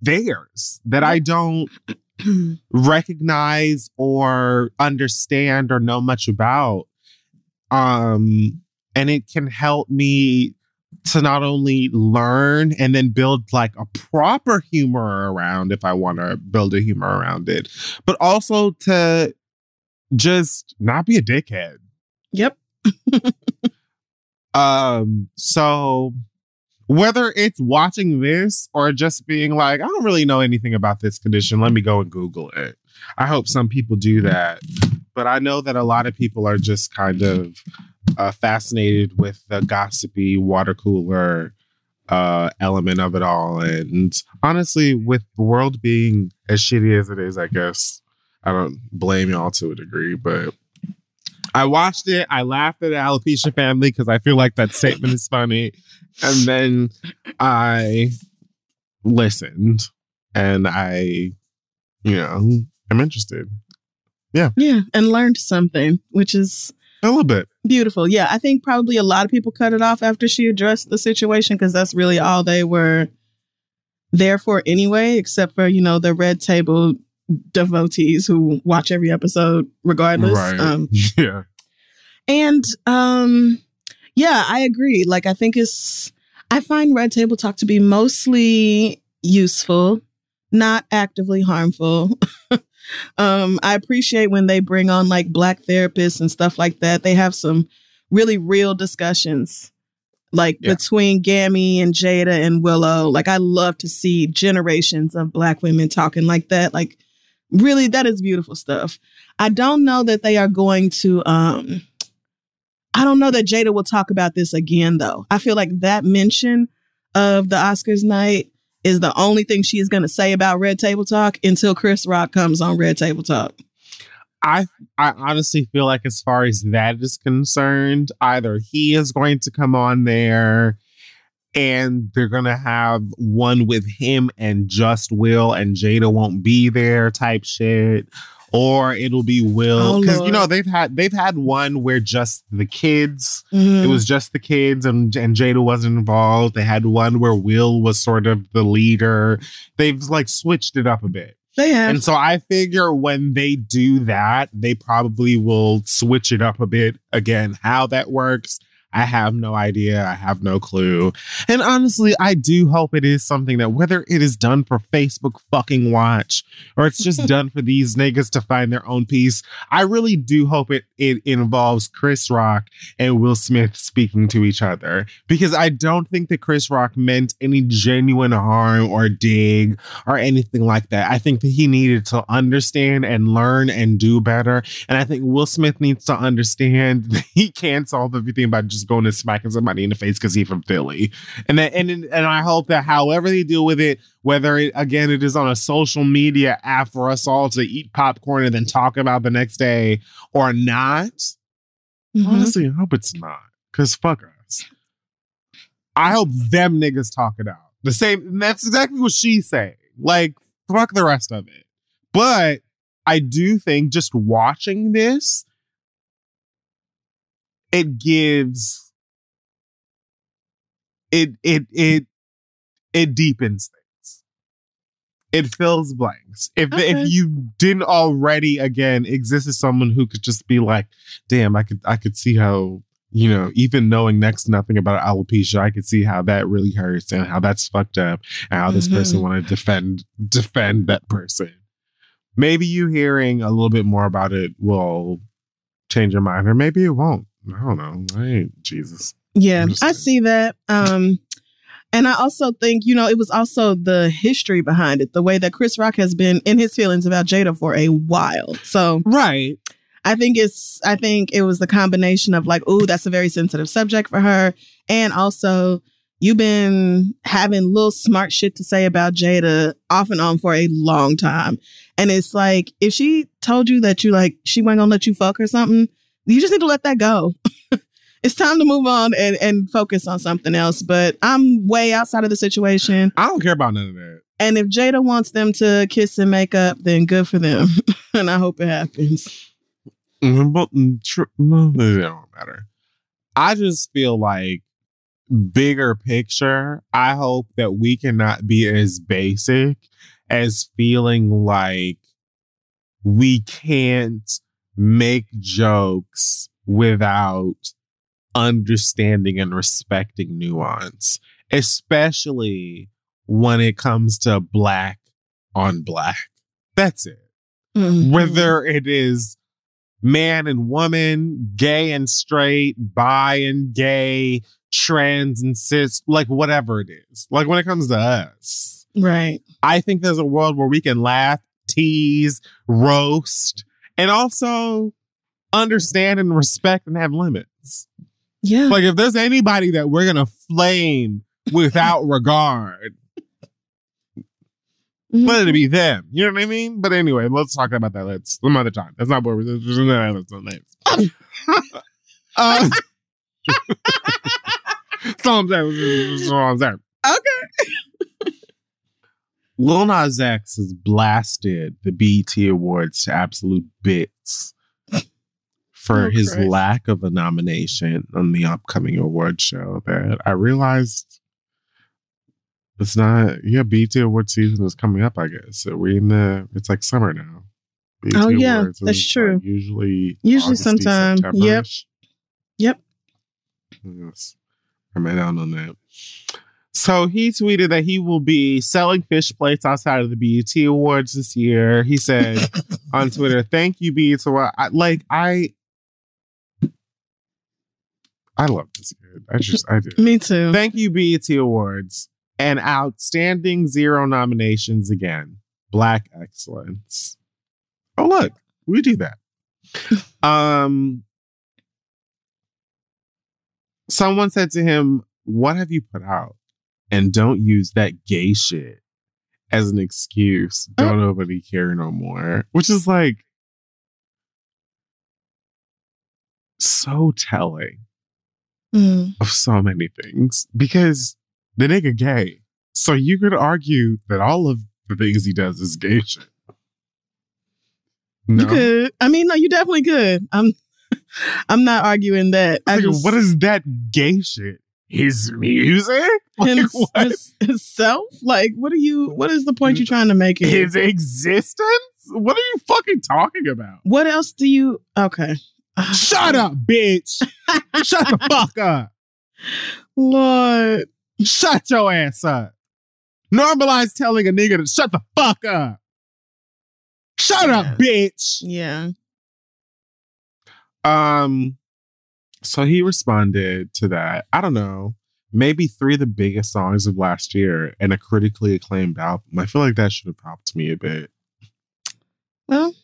theirs that I don't [CLEARS THROAT] recognize or understand or know much about. Um, and it can help me to not only learn and then build like a proper humor around if I want to build a humor around it, but also to just not be a dickhead. Yep. [LAUGHS] Um, so whether it's watching this or just being like, I don't really know anything about this condition, let me go and Google it. I hope some people do that. But I know that a lot of people are just kind of uh, fascinated with the gossipy water cooler uh, element of it all. And honestly, with the world being as shitty as it is, I guess I don't blame y'all to a degree, but I watched it. I laughed at the alopecia family because I feel like that statement is funny. And then I listened and I, you know, I'm interested. Yeah. Yeah. And learned something, which is A little bit. beautiful. Yeah. I think probably a lot of people cut it off after she addressed the situation because that's really all they were there for anyway, except for, you know, the red table devotees who watch every episode regardless. Right. Um, [LAUGHS] yeah. And um yeah, I agree. Like I think it's I find Red Table Talk to be mostly useful, not actively harmful. [LAUGHS] um I appreciate when they bring on like black therapists and stuff like that. They have some really real discussions like Yeah. between Gammy and Jada and Willow. Like I love to see generations of black women talking like that. Like really that is beautiful stuff. I don't know that they are going to um I don't know that Jada will talk about this again though. I feel like that mention of the Oscars night is the only thing she is going to say about Red Table Talk until Chris Rock comes on Red Table Talk. I I honestly feel like as far as that is concerned, either he is going to come on there and they're gonna have one with him and just Will and Jada won't be there type shit. Or it'll be Will Oh, because you know they've had they've had one where just the kids Mm-hmm. it was just the kids and and Jada wasn't involved. They had one where Will was sort of the leader. They've like switched it up a bit. they have. And so I figure when they do that, they probably will switch it up a bit again. How that works, I have no idea. I have no clue. And honestly, I do hope it is something that whether it is done for Facebook fucking watch or it's just [LAUGHS] done for these niggas to find their own peace, I really do hope it it involves Chris Rock and Will Smith speaking to each other because I don't think that Chris Rock meant any genuine harm or dig or anything like that. I think that he needed to understand and learn and do better. And I think Will Smith needs to understand [LAUGHS] that he can't solve everything by just going and smacking somebody in the face because he's from Philly. And that, and and I hope that however they deal with it, whether it again it is on a social media app for us all to eat popcorn and then talk about the next day or not. Mhm. Honestly, I hope it's not. Cause fuck us. I hope them niggas talk it out. The same and that's exactly what she's saying. Like, fuck the rest of it. But I do think just watching this, it gives it it it it deepens things. It fills blanks. If Okay. if you didn't already again exist as someone who could just be like, damn, I could I could see how you know, even knowing next to nothing about alopecia, I could see how that really hurts and how that's fucked up and how this person Mhm. want to defend defend that person. Maybe you hearing a little bit more about it will change your mind, or maybe it won't. I don't know. I ain't Jesus. Yeah, I'm just I saying. see that. Um, and I also think, you know, it was also the history behind it, the way that Chris Rock has been in his feelings about Jada for a while. So Right. I think it's, I think it was the combination of like, oh, that's a very sensitive subject for her. And also, you've been having little smart shit to say about Jada off and on for a long time. And it's like, if she told you that you like, she wasn't gonna let you fuck or something, you just need to let that go. [LAUGHS] it's time to move on and, and focus on something else. But I'm way outside of the situation. I don't care about none of that. And if Jada wants them to kiss and make up, then good for them. [LAUGHS] and I hope it happens. Mm, But mm, no, it don't matter. I just feel like bigger picture. I hope that we cannot be as basic as feeling like we can't make jokes without understanding and respecting nuance, especially when it comes to black on black. That's it. Mhm. Whether it is man and woman, gay and straight, bi and gay, trans and cis, like whatever it is. Like when it comes to us, Right. I think there's a world where we can laugh, tease, roast, and also understand and respect and have limits. Yeah. Like if there's anybody that we're gonna flame without [LAUGHS] regard, Mhm. let it be them. You know what I mean? But anyway, let's talk about that later some other time. That's not where we're [LAUGHS] [LAUGHS] that's not nice. uh, so I'm saying, so I'm saying. Okay. Lil Nas X has blasted the BET Awards to absolute bits for Oh, his Christ. lack of a nomination on the upcoming award show. That I realized it's not. Yeah, BET Award season is coming up. I guess so we in the. It's like summer now. BET Oh, yeah, Awards that's uh, true. like, usually, Usually August, sometime. Yep. September-ish. Yep. Yes. I'm down on that. So he tweeted that he will be selling fish plates outside of the BET Awards this year. He said [LAUGHS] on Twitter, "Thank you, BET." Award." I, like I, I love this kid. I just I do. Me too. Thank you, BET Awards, and outstanding zero nominations again. Black excellence. Oh look, we do that. [LAUGHS] um, someone said to him, "What have you put out?" And don't use that gay shit as an excuse. Don't nobody care no more. Which is like so telling Mm. of so many things because the nigga gay. So you could argue that all of the things he does is gay shit. No. You could. I mean, no, you definitely could. I'm [LAUGHS] I'm not arguing that. Like, just, what is that gay shit? His music? [LAUGHS] Like, what? his, himself? Like, what are you what is the point you're trying to make here? His existence? What are you fucking talking about? what else do you okay. Shut up, bitch. [LAUGHS] Shut the fuck up. Lord. Shut your ass up. Normalize telling a nigga to shut the fuck up. Shut up, bitch. Yeah. Um, so he responded to that. I don't know, maybe three of the biggest songs of last year and a critically acclaimed album. I feel like that should have helped me a bit. Well,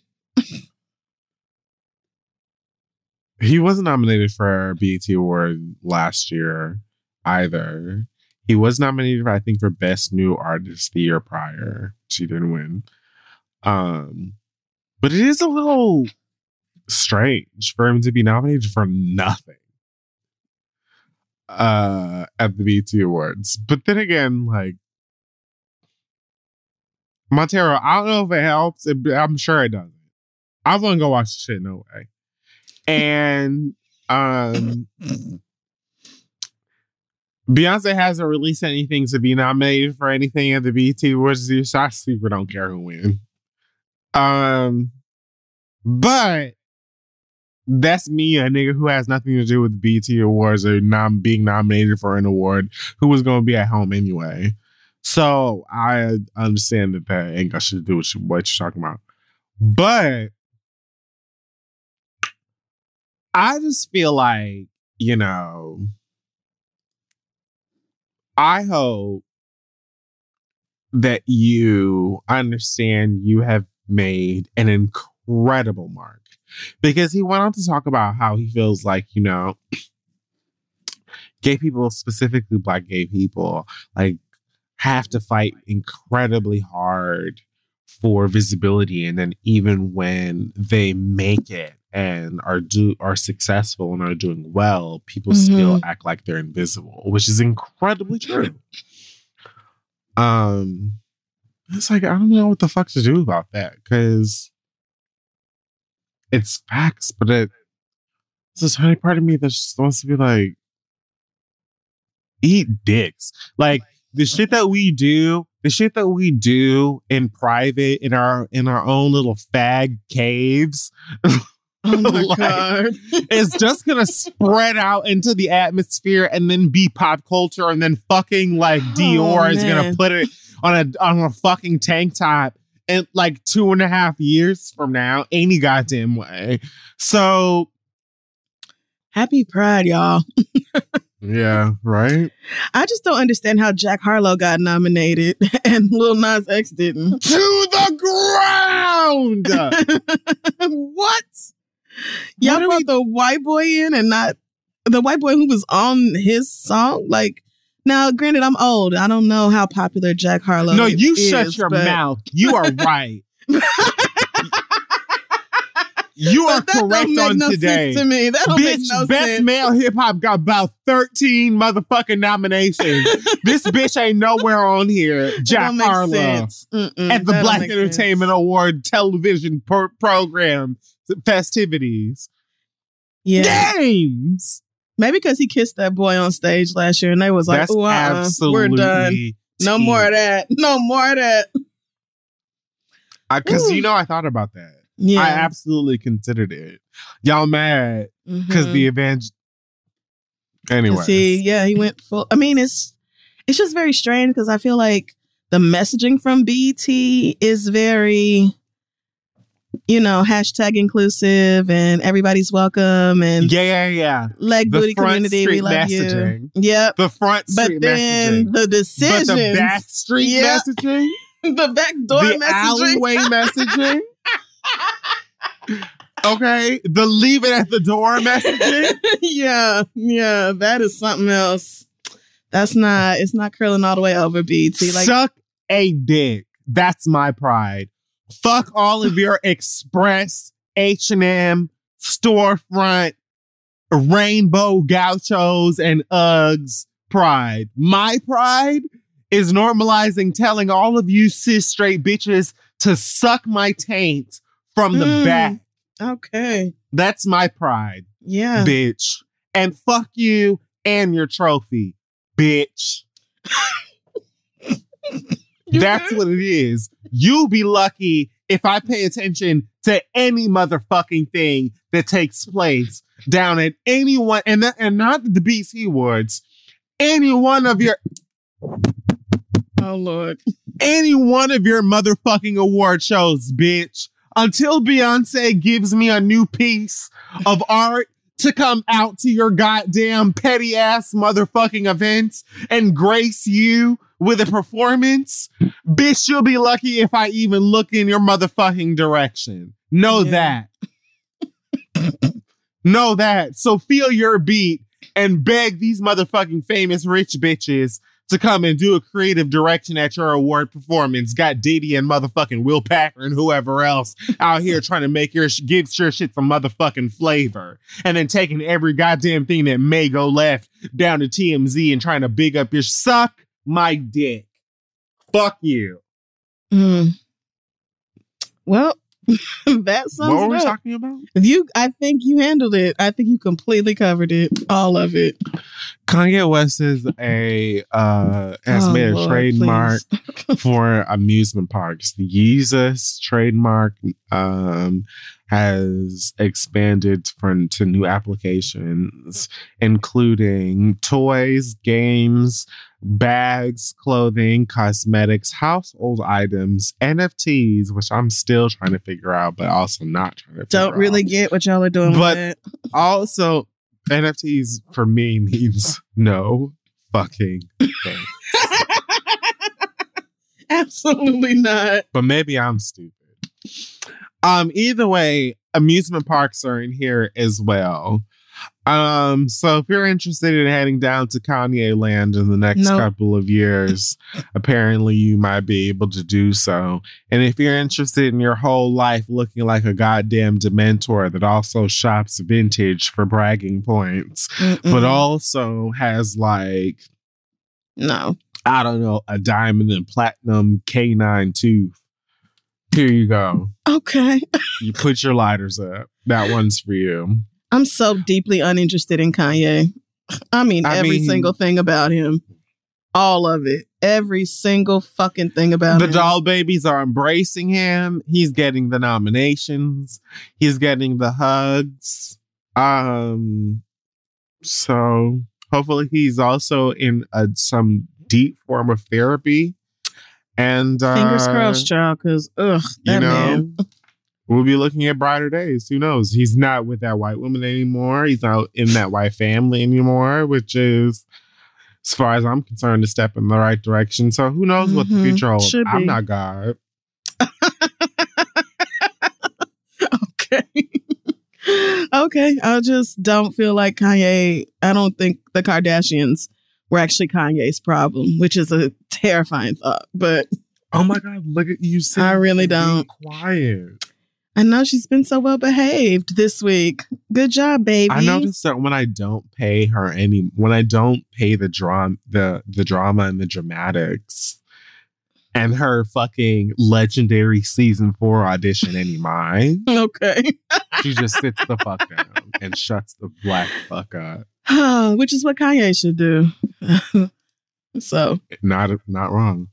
He wasn't nominated for BET Award last year either. He was nominated, I think, for Best New Artist the year prior. She didn't win. Um, but it is a little strange for him to be nominated for nothing uh at the BET Awards. But then again, like Montero, I don't know if it helps. It- I'm sure it doesn't. I'm gonna go watch the shit no way. And um Beyonce hasn't released anything to be nominated for anything at the BET Awards so I super don't care who wins. Um, but that's me, a nigga who has nothing to do with BET Awards or nom- being nominated for an award, who was going to be at home anyway. So I understand that that ain't got shit to do with what you're talking about. But I just feel like, you know, I hope that you understand you have made an incredible mark because he went on to talk about how he feels like, you know, gay people, specifically black gay people, like have to fight incredibly hard for visibility and then even when they make it and are do are successful and are doing well people still act like they're invisible which is incredibly true. Um it's like i don't know what the fuck to do about that because it's facts but it there's a tiny part of me that just wants to be like eat dicks like the shit that we do, the shit that we do in private in our in our own little fag caves, [LAUGHS] Oh my Like, god. [LAUGHS] it's just gonna spread out into the atmosphere and then be pop culture and then fucking like oh, Dior is gonna Oh, put it on a on a fucking tank top in like two and a half years from now, any goddamn way. So Happy Pride, y'all. [LAUGHS] yeah, right. I just don't understand how Jack Harlow got nominated [LAUGHS] and Lil Nas X didn't. to the ground. [LAUGHS] what? Y'all What brought we- the white boy in and not the white boy who was on his song? Like, now, granted, I'm old. I don't know how popular Jack Harlow no, is. you shut your but- mouth. You are [LAUGHS] right. [LAUGHS] you are that correct make on no today. sense to me. That don't make Bitch, no best sense. male hip hop got about 13 motherfucking nominations. [LAUGHS] this bitch ain't nowhere on here. Jack Harlow at the Black Entertainment sense. Award television pro- program festivities. Yeah. Games. Maybe because he kissed that boy on stage last year and they was like, That's "Ooh, uh-uh, we're done. No more of that. No more of that. Because you know, I thought about that. Yeah. I absolutely considered it. Y'all mad because Mhm. the event. Anyway. he, yeah, he went full. I mean, it's it's just very strange because I feel like the messaging from BET is very, you know, hashtag inclusive and everybody's welcome and yeah, yeah, yeah. leg The booty community. We love messaging. you. Yep. The front street But then messaging. the decisions, But the back street Yeah. messaging, [LAUGHS] the back door the messaging. alleyway messaging. [LAUGHS] Okay, the leave it at the door messaging. [LAUGHS] yeah, yeah, that is something else. That's not. It's not curling all the way over BET. Like, Suck a dick. That's my pride. Fuck all of your express H and M storefront rainbow gauchos and Uggs pride. My pride is normalizing telling all of you cis straight bitches to suck my taint from the Mm. back. okay, That's my pride, yeah, bitch. And fuck you and your trophy, bitch. [LAUGHS] You That's what it is. You'll be lucky if I pay attention to any motherfucking thing that takes place down at any one, and that, and not the BC Awards, any one of your Oh Lord, any one of your motherfucking award shows, bitch. Until Beyonce gives me a new piece of art to come out to your goddamn petty ass motherfucking events and grace you with a performance, bitch, you'll be lucky if I even look in your motherfucking direction. Know Yeah. that. [LAUGHS] know that. So feel your beat and beg these motherfucking famous rich bitches to come and do a creative direction at your award performance. Got Diddy and motherfucking Will Packer and whoever else out here [LAUGHS] trying to make your sh- give your shit some motherfucking flavor, and then taking every goddamn thing that may go left down to TMZ and trying to big up your suck my dick. Fuck you. Mm. Well, [LAUGHS] that sums what were we up. talking about? You, I think you handled it. I think you completely covered it, all of it. Kanye West is a uh has Oh, made a Lord, trademark [LAUGHS] for amusement parks. The Yeezus trademark um, has expanded from to new applications, including toys, games, bags, clothing, cosmetics, household items, NFTs, which I'm still trying to figure out, but also not trying to. Don't really out. get what y'all are doing But- with it. Also, NFTs for me [LAUGHS] means no fucking thing. [LAUGHS] Absolutely not. but maybe I'm stupid. Um, either way, amusement parks are in here as well. Um, so if you're interested in heading down to Kanye Land in the next Nope. couple of years, [LAUGHS] apparently you might be able to do so. And if you're interested in your whole life looking like a goddamn dementor that also shops vintage for bragging points, but Mm-mm. also has like no. I don't know, a diamond and platinum K9 tooth. Here you go. Okay. [LAUGHS] You put your lighters up. That one's for you. I'm so deeply uninterested in Kanye. I mean, I every mean- single thing about him. All of it. Every single fucking thing about the him. The doll babies are embracing him. He's getting the nominations. He's getting the hugs. Um, so hopefully he's also in a, some deep form of therapy. And uh, Fingers crossed, child, because ugh, that you know, man. We'll be looking at brighter days. Who knows? He's not with that white woman anymore. He's not in that white family anymore, which is, as far as I'm concerned, a step in the right direction. So who knows what the Mhm. future holds? Should I'm be. not God. [LAUGHS] okay. [LAUGHS] okay. I just don't feel like Kanye. I don't think the Kardashians were actually Kanye's problem, which is a terrifying thought. But Oh my God! Look at you. sitting I really don't. Quiet. I know she's been so well behaved this week. Good job, baby. I noticed that when I don't pay her any, when I don't pay the drama, the the drama and the dramatics, and her fucking legendary season four audition any mind, [LAUGHS] Okay. she [LAUGHS] just sits the fuck down and shuts the black fuck up. [SIGHS] which is what Kanye should do. [LAUGHS] so, Not not wrong.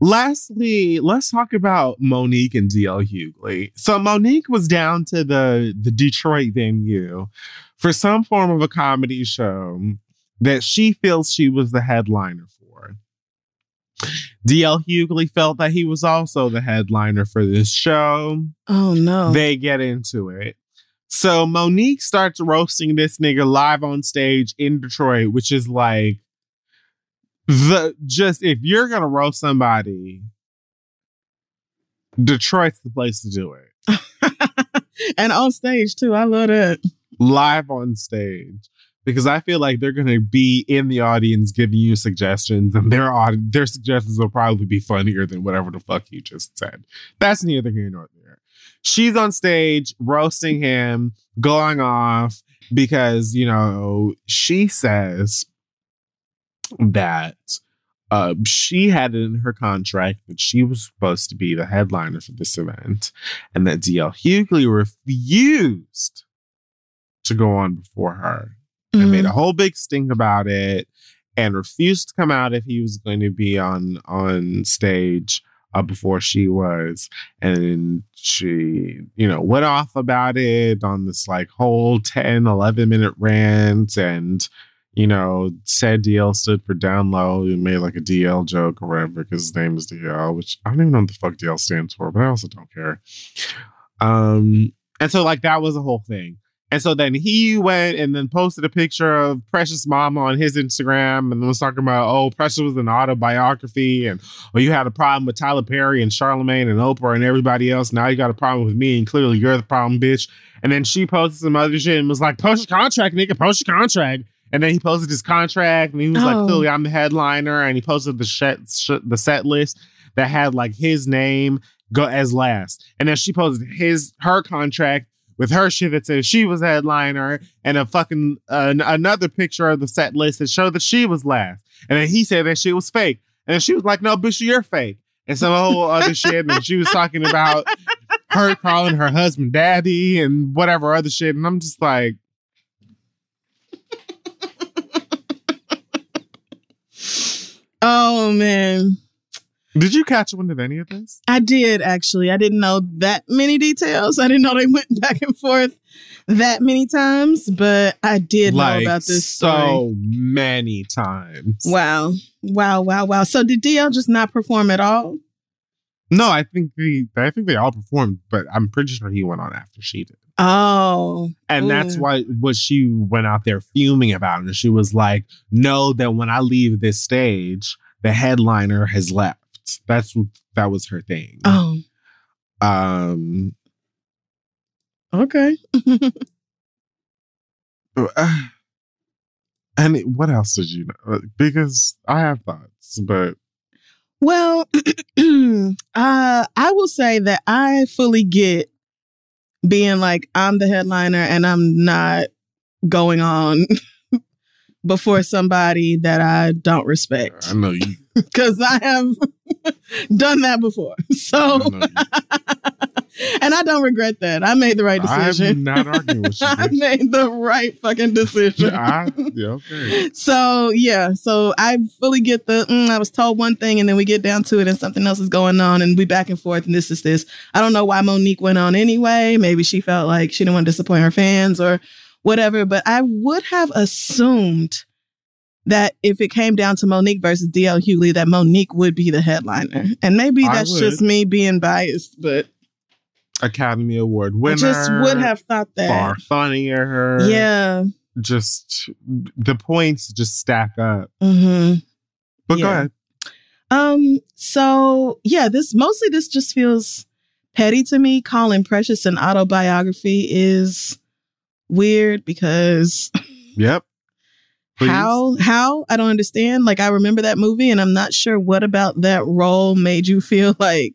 Lastly, let's talk about Mo'Nique and DL Hughley. So Mo'Nique was down to the the Detroit venue for some form of a comedy show that she feels she was the headliner for. DL Hughley felt that he was also the headliner for this show. oh no. They get into it. So Monique starts roasting this nigga live on stage in Detroit, which is like the just if you're gonna roast somebody, Detroit's the place to do it. [LAUGHS] and on stage too. I love that. Live on stage. Because I feel like they're gonna be in the audience giving you suggestions, and their aud- their suggestions will probably be funnier than whatever the fuck you just said. That's neither here nor there. She's on stage roasting him, going off because you know she says that uh, she had it in her contract that she was supposed to be the headliner for this event, and that DL Hughley refused to go on before her and made a whole big stink about it and refused to come out if he was going to be on on stage uh, before she was. And she you know went off about it on this like whole 10 11 minute rant and you know said dl stood for down low and made like a dl joke or whatever because his name is dl which i don't even know what the fuck dl stands for but i also don't care um and so like that was a whole thing and so then he went and then posted a picture of Precious Mama on his Instagram and was talking about, oh, Precious was an autobiography and oh, you had a problem with Tyler Perry and Charlemagne and Oprah and everybody else. Now you got a problem with me and clearly you're the problem, bitch. And then she posted some other shit and was like, post your contract, nigga, post your contract. And then he posted his contract and he was Oh. like, clearly I'm the headliner. And he posted the set, sh- the set list that had like his name go as last. And then she posted his her contract with her shit that says she was headliner and a fucking uh, n- another picture of the set list that showed that she was last. And then he said that shit was fake. And then she was like, no, bitch, you're fake. And some whole other shit. And she was talking about her calling her husband daddy and whatever other shit. And I'm just like, Oh man. did you catch wind of any of this? I did actually. I didn't know that many details. I didn't know they [LAUGHS] went back and forth that many times, but I did know about this so many times. Wow. Wow, wow, wow. So did DL just not perform at all? No, I think they, I think they all performed, but I'm pretty sure he went on after she did. Oh. And that's Mm. why what she went out there fuming about. And she was like, know that when I leave this stage, the headliner has left. That's what that was her thing. Oh. Um Okay. uh, [LAUGHS] [SIGHS] and it- what else did you know? Because I have thoughts, but Well, [CLEARS THROAT] uh, I will say that I fully get being like I'm the headliner and I'm not going on [LAUGHS] before somebody that I don't respect I know you. [LAUGHS] because I have [LAUGHS] done that before. So I. [LAUGHS] and I don't regret that. I made the right decision. I'm not arguing with [LAUGHS] you. I made the right fucking decision. I, yeah, okay. [LAUGHS] So yeah, so I fully get the. Mm, I was told one thing, and then we get down to it, and something else is going on, and we back and forth, and this is this. I don't know why Mo'Nique went on anyway. Maybe she felt like she didn't want to disappoint her fans or whatever. But I would have assumed that if it came down to Mo'Nique versus DL Hughley, that Mo'Nique would be the headliner, and maybe that's just me being biased, but Academy Award winner. I just would have thought that. far funnier. Yeah. Just the points just stack up. hmm But go ahead. Um, so yeah, this mostly this just feels petty to me. Calling Precious an autobiography is weird because [LAUGHS] Yep. Please. how how I don't understand. Like I remember that movie and I'm not sure what about that role made you feel [LAUGHS] like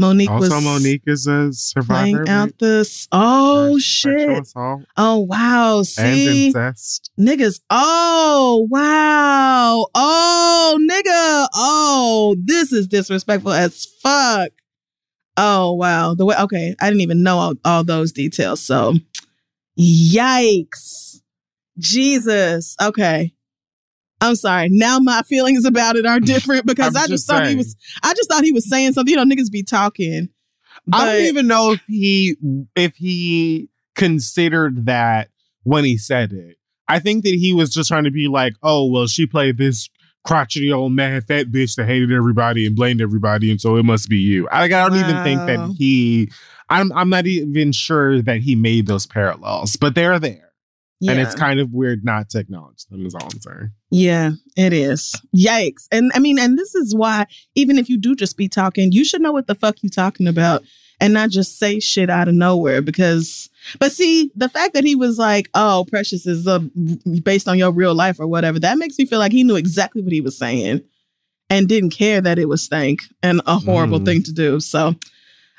Mo'Nique oh, Also, was Mo'Nique is a survivor. playing out this oh shit. Oh wow. and See incest. niggas. Oh wow. Oh nigga. Oh, this is disrespectful as fuck. Oh wow. The way okay, I didn't even know all, all those details. So yikes. Jesus. Okay. I'm sorry. Now my feelings about it are [LAUGHS] different because I'm just just thought he was I just thought he was saying something. You know, niggas be talking. I don't even know if he if he considered that when he said it. I think that he was just trying to be like, oh well, she played this crotchety old mad fat bitch that hated everybody and blamed everybody, and so it must be you. I, like, I don't even think that he. I'm I'm not even sure that he made those parallels, but they're there, and it's kind of weird not to acknowledge them. Is all I'm saying. Yeah, it is. Yikes. And I mean, and this is why, even if you do just be talking, you should know what the fuck you talking about and not just say shit out of nowhere. Because, but see, the fact that he was like, oh, Precious is uh, based on your real life or whatever, that makes me feel like he knew exactly what he was saying and didn't care that it was stank and a horrible Mm. thing to do. So,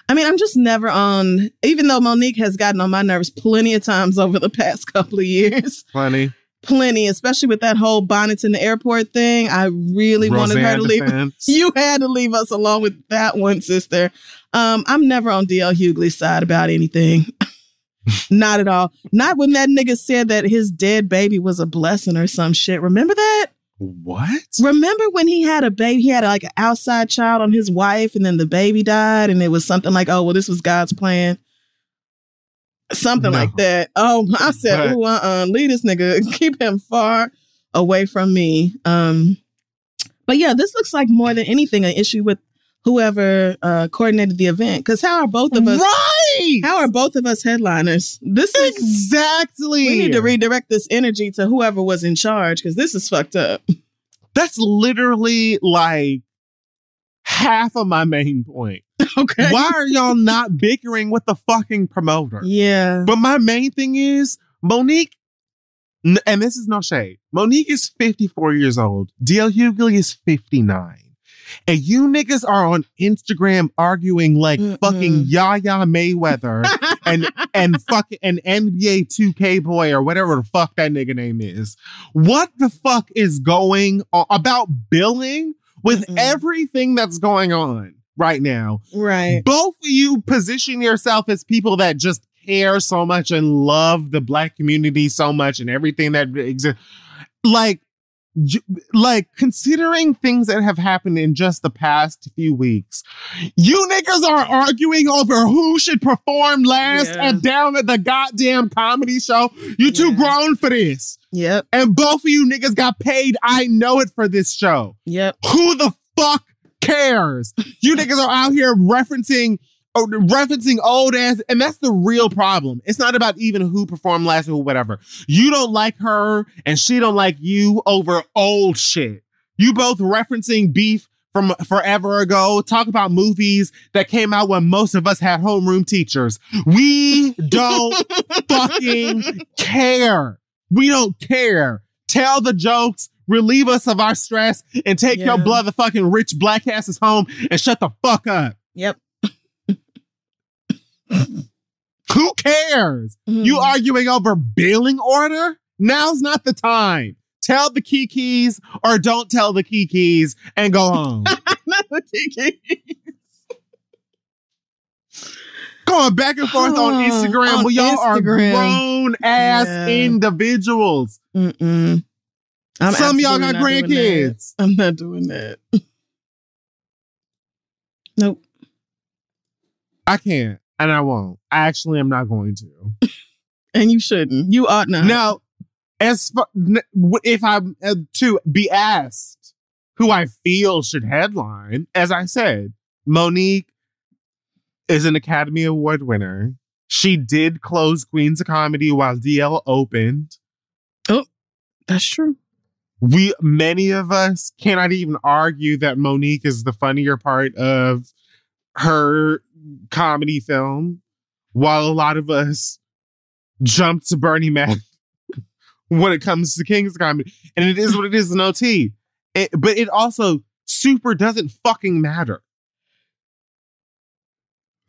I mean, I'm just never on, even though Mo'Nique has gotten on my nerves plenty of times over the [LAUGHS] past couple of years Plenty. plenty, especially with that whole bonnets in the airport thing. I really wanted her Roseanne to leave. defense. [LAUGHS] You had to leave us alone with that one, sister. Um, I'm never on DL Hughley's side about anything. [LAUGHS] Not at all. Not when that nigga said that his dead baby was a blessing or some shit. Remember that? What? Remember when he had a baby? He had like an outside child on his wife, and then the baby died, and it was something like, "Oh, well, this was God's plan." Something No. like that. Oh, [LAUGHS] I said, But- "Oh, uh, leave this nigga. [LAUGHS] Keep him far away from me." Um, but yeah, this looks like more than anything an issue with whoever uh, coordinated the event. Because how are both of us? right. How are both of us headliners? This is exactly? we need to redirect this energy to whoever was in charge because this is fucked up. That's literally like half of my main point. [LAUGHS] Okay. Why are y'all not bickering with the fucking promoter? Yeah. But my main thing is Mo'Nique, and this is no shade. Mo'Nique is 54 years old. DL Hughley is 59. And you niggas are on Instagram arguing like Mm-mm. fucking Yaya Mayweather [LAUGHS] and and fucking an NBA 2K boy or whatever the fuck that nigga name is. What the fuck is going on about billing with Mm-mm. everything that's going on right now? right. Both of you position yourself as people that just care so much and love the black community so much and everything that exists. Like, like considering things that have happened in just the past few weeks, you niggas are arguing over who should perform last Yeah. at down at the goddamn comedy show. You too Yeah. grown for this. Yep. And both of you niggas got paid. I know it for this show. Yep. Who the fuck cares? You niggas are out here referencing Oh, referencing old ass, and that's the real problem. It's not about even who performed last or whatever. You don't like her, and she don't like you over old shit. You both referencing beef from forever ago. Talk about movies that came out when most of us had homeroom teachers. We don't [LAUGHS] fucking care. We don't care. Tell the jokes, relieve us of our stress, and take Yeah. your blood the fucking rich black asses home and shut the fuck up. Yep. Who cares? You Mhm. arguing over billing order? Now's not the time. Tell the key keys or don't tell the key keys and go home. [LAUGHS] Not the go going back and forth on [SIGHS] Instagram, On but y'all are grown ass Yeah. individuals. Mm-mm. I'm Some of y'all got absolutely not doing that. grandkids. I'm not doing that. nope. I can't, and I won't. I actually am not going to. [LAUGHS] And you shouldn't. You ought not. Now, as w- if I'm uh, to be asked who I feel should headline, as I said, Mo'Nique is an Academy Award winner. She did close Queens of Comedy while DL opened. Oh, that's true. We many of us cannot even argue that Mo'Nique is the funnier part of her comedy film, while a lot of us jump to Bernie Mac [LAUGHS] when it comes to King's Comedy. And it is what it is in OT. It- but it also super doesn't fucking matter.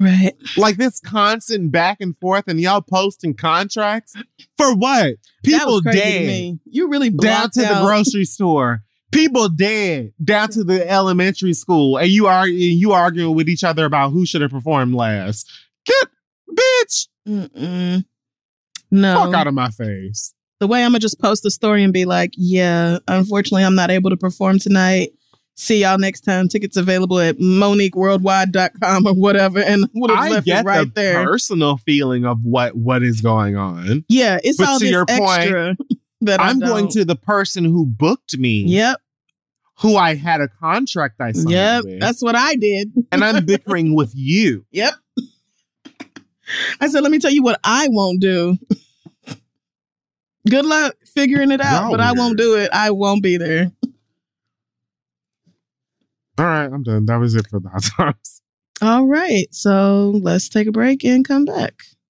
Right. Like this constant back and forth and y'all posting contracts for what? People dead me. You really down blocked to the grocery store. People dead down to the elementary school, and you are you arguing with each other about who should have performed last. Get bitch, Mm-mm. No. fuck out of my face. the way I'm gonna just post the story and be like, yeah, unfortunately, I'm not able to perform tonight. See y'all next time. Tickets available at moniqueworldwide.com or whatever. And would have I left get it right the there. personal feeling of what what is going on. Yeah, it's But all to this your point, [LAUGHS] that I I'm going don't. to the person who booked me, Yep, who I had a contract I signed yep. with, That's what I did. and I'm [LAUGHS] bickering with you. Yep. I said, let me tell you what I won't do. Good luck figuring it out, Y'all but I won't do it. I won't be there. All right, I'm done. That was it for the hot times. All right. So let's take a break and come back.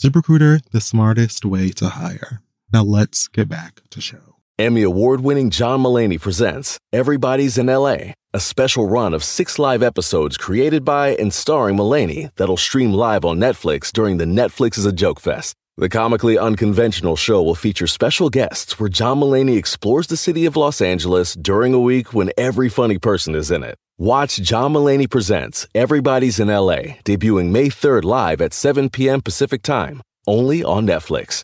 ZipRecruiter, the smartest way to hire. Now let's get back to show. Emmy award winning John Mulaney presents Everybody's in LA, a special run of six live episodes created by and starring Mulaney that'll stream live on Netflix during the Netflix is a Joke Fest. The comically unconventional show will feature special guests where John Mulaney explores the city of Los Angeles during a week when every funny person is in it. Watch John Mulaney Presents Everybody's in LA, debuting May 3rd live at 7 p.m. Pacific Time, only on Netflix.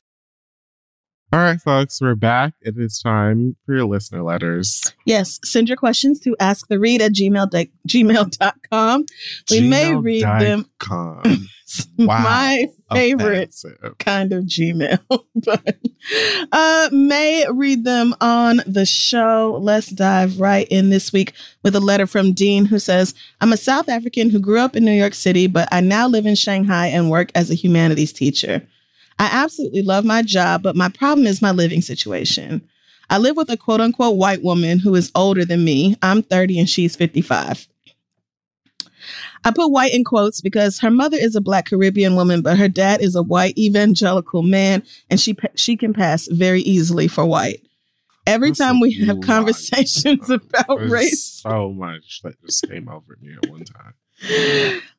All right, folks, we're back. It is time for your listener letters. Yes, send your questions to asktheread at gmail de- gmail.com. We may read them. Gmail.com. [LAUGHS] Wow. My favorite Offensive. kind of Gmail, [LAUGHS] but uh, may read them on the show. Let's dive right in this week with a letter from Dean who says, I'm a South African who grew up in New York City, but I now live in Shanghai and work as a humanities teacher. I absolutely love my job, but my problem is my living situation. I live with a quote unquote white woman who is older than me. I'm 30 and she's 55. I put white in quotes because her mother is a black Caribbean woman, but her dad is a white evangelical man, and she she can pass very easily for white. Every That's time we have lot. conversations [LAUGHS] about There's race, So much that just came over me at one time.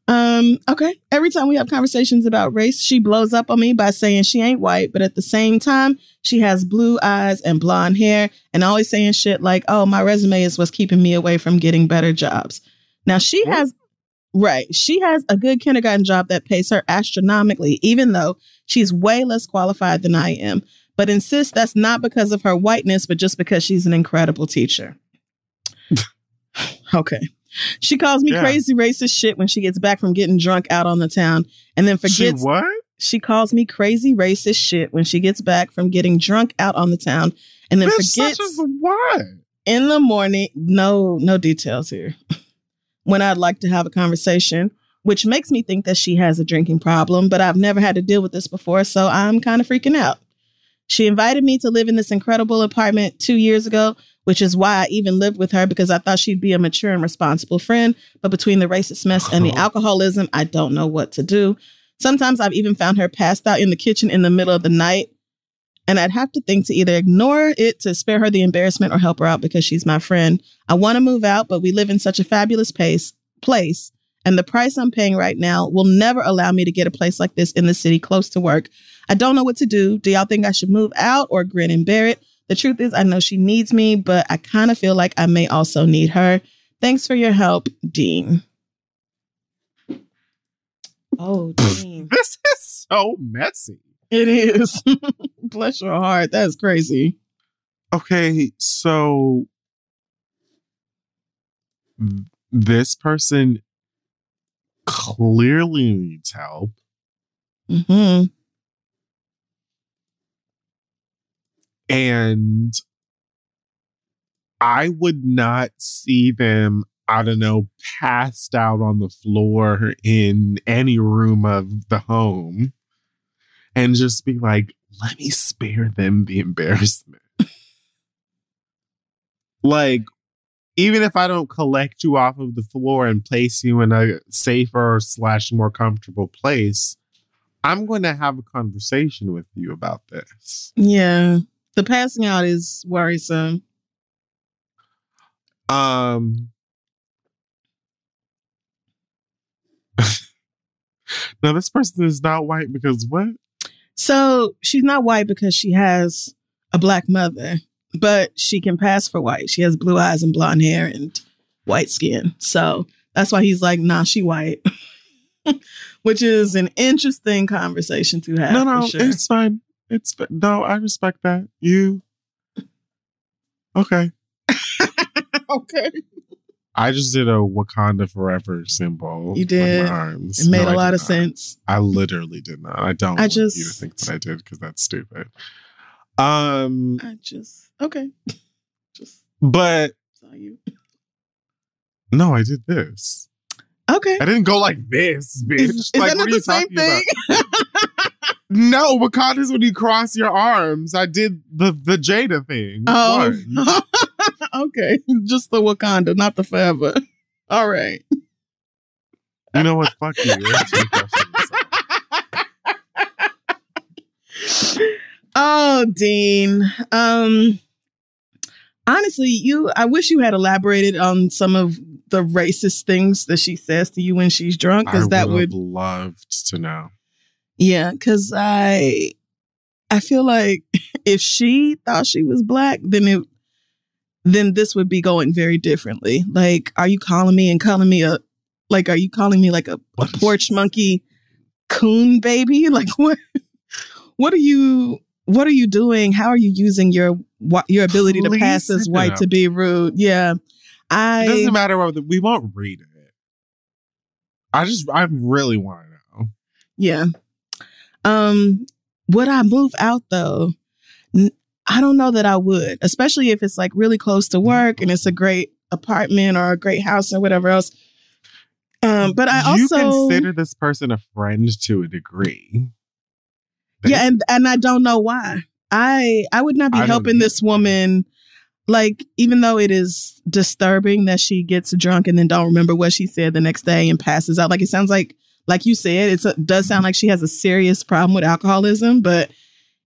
Um, okay. Every time we have conversations about race, she blows up on me by saying she ain't white, but at the same time, she has blue eyes and blonde hair, and always saying shit like, "Oh, my resume is what's keeping me away from getting better jobs." Now she What? has, right? She has a good kindergarten job that pays her astronomically, even though she's way less qualified than I am. but insists that's not because of her whiteness, but just because she's an incredible teacher. [SIGHS] okay. She calls me Yeah. crazy racist shit when she gets back from getting drunk out on the town and then She forgets what? she calls me crazy racist shit when she gets back from getting drunk out on the town and then forgets such a what? in the morning no no details here [LAUGHS] when i'd like to have a conversation which makes me think that she has a drinking problem but i've never had to deal with this before so i'm kind of freaking out she invited me to live in this incredible apartment two years ago which is why i even lived with her because i thought she'd be a mature and responsible friend but between the racist mess and the Oh. [LAUGHS] alcoholism i don't know what to do sometimes i've even found her passed out in the kitchen in the middle of the night and I'd have to think to either ignore it to spare her the embarrassment or help her out because she's my friend. I want to move out, but we live in such a fabulous pace, place, and the price I'm paying right now will never allow me to get a place like this in the city close to work. I don't know what to do. Do y'all think I should move out or grin and bear it? The truth is, I know she needs me, but I kind of feel like I may also need her. Thanks for your help, Dean. Oh, [LAUGHS] Dean. This is so messy. it is. [LAUGHS] Bless your heart. That's crazy. Okay, so this person clearly needs help. hmm And I would not see them, I don't know, passed out on the floor in any room of the home and just be like, let me spare them the embarrassment. like, even if I don't collect you off of the floor and place you in a safer slash more comfortable place, I'm going to have a conversation with you about this. Yeah. The passing out is worrisome. Um. [LAUGHS] now this person is not white because what? So she's not white because she has a black mother, but she can pass for white. She has blue eyes and blonde hair and white skin. So that's why he's like, nah, she white. [LAUGHS] Which is an interesting conversation to have. no, no, sure. it's fine. It's no, I respect that. You okay? [LAUGHS] okay. I just did a Wakanda Forever symbol. You did. my arms. It made No, a lot of not. sense. I literally did not. I don't I want you to just- think that I did because that's stupid. Um, I just okay. [LAUGHS] Just but saw you. no, I did this. Okay. I didn't go like this, bitch. Is, is like, that what not the same thing? [LAUGHS] No, Wakanda is when you cross your arms. I did the the Jada thing. Oh, [LAUGHS] okay. Just the Wakanda, not the forever. [LAUGHS] All right. you know what? Fuck you. Answer your question yourself. [LAUGHS] Oh, Dean. Um honestly, you I wish you had elaborated on some of the racist things that she says to you when she's drunk cuz that would would loved to know. Yeah, cuz I I feel like [LAUGHS] if she thought she was black, then it then this would be going very differently. Like, are you calling me and calling me a like are you calling me like a, a porch monkey coon baby? [LAUGHS] Like what what are you what are you doing? How are you using your your ability to pass as white down. to be rude? Yeah. It I doesn't matter whether we won't read it. I just I really want to know. Yeah. Um, would I move out though? I don't know that I would, especially if it's like really close to work and it's a great apartment or a great house or whatever else. Um, but I you also consider this person a friend to a degree. yeah, and and I don't know why. I I would not be I helping this woman. Like, even though it is disturbing that she gets drunk and then don't remember what she said the next day and passes out, like it sounds like, like you said, it does sound like she has a serious problem with alcoholism. But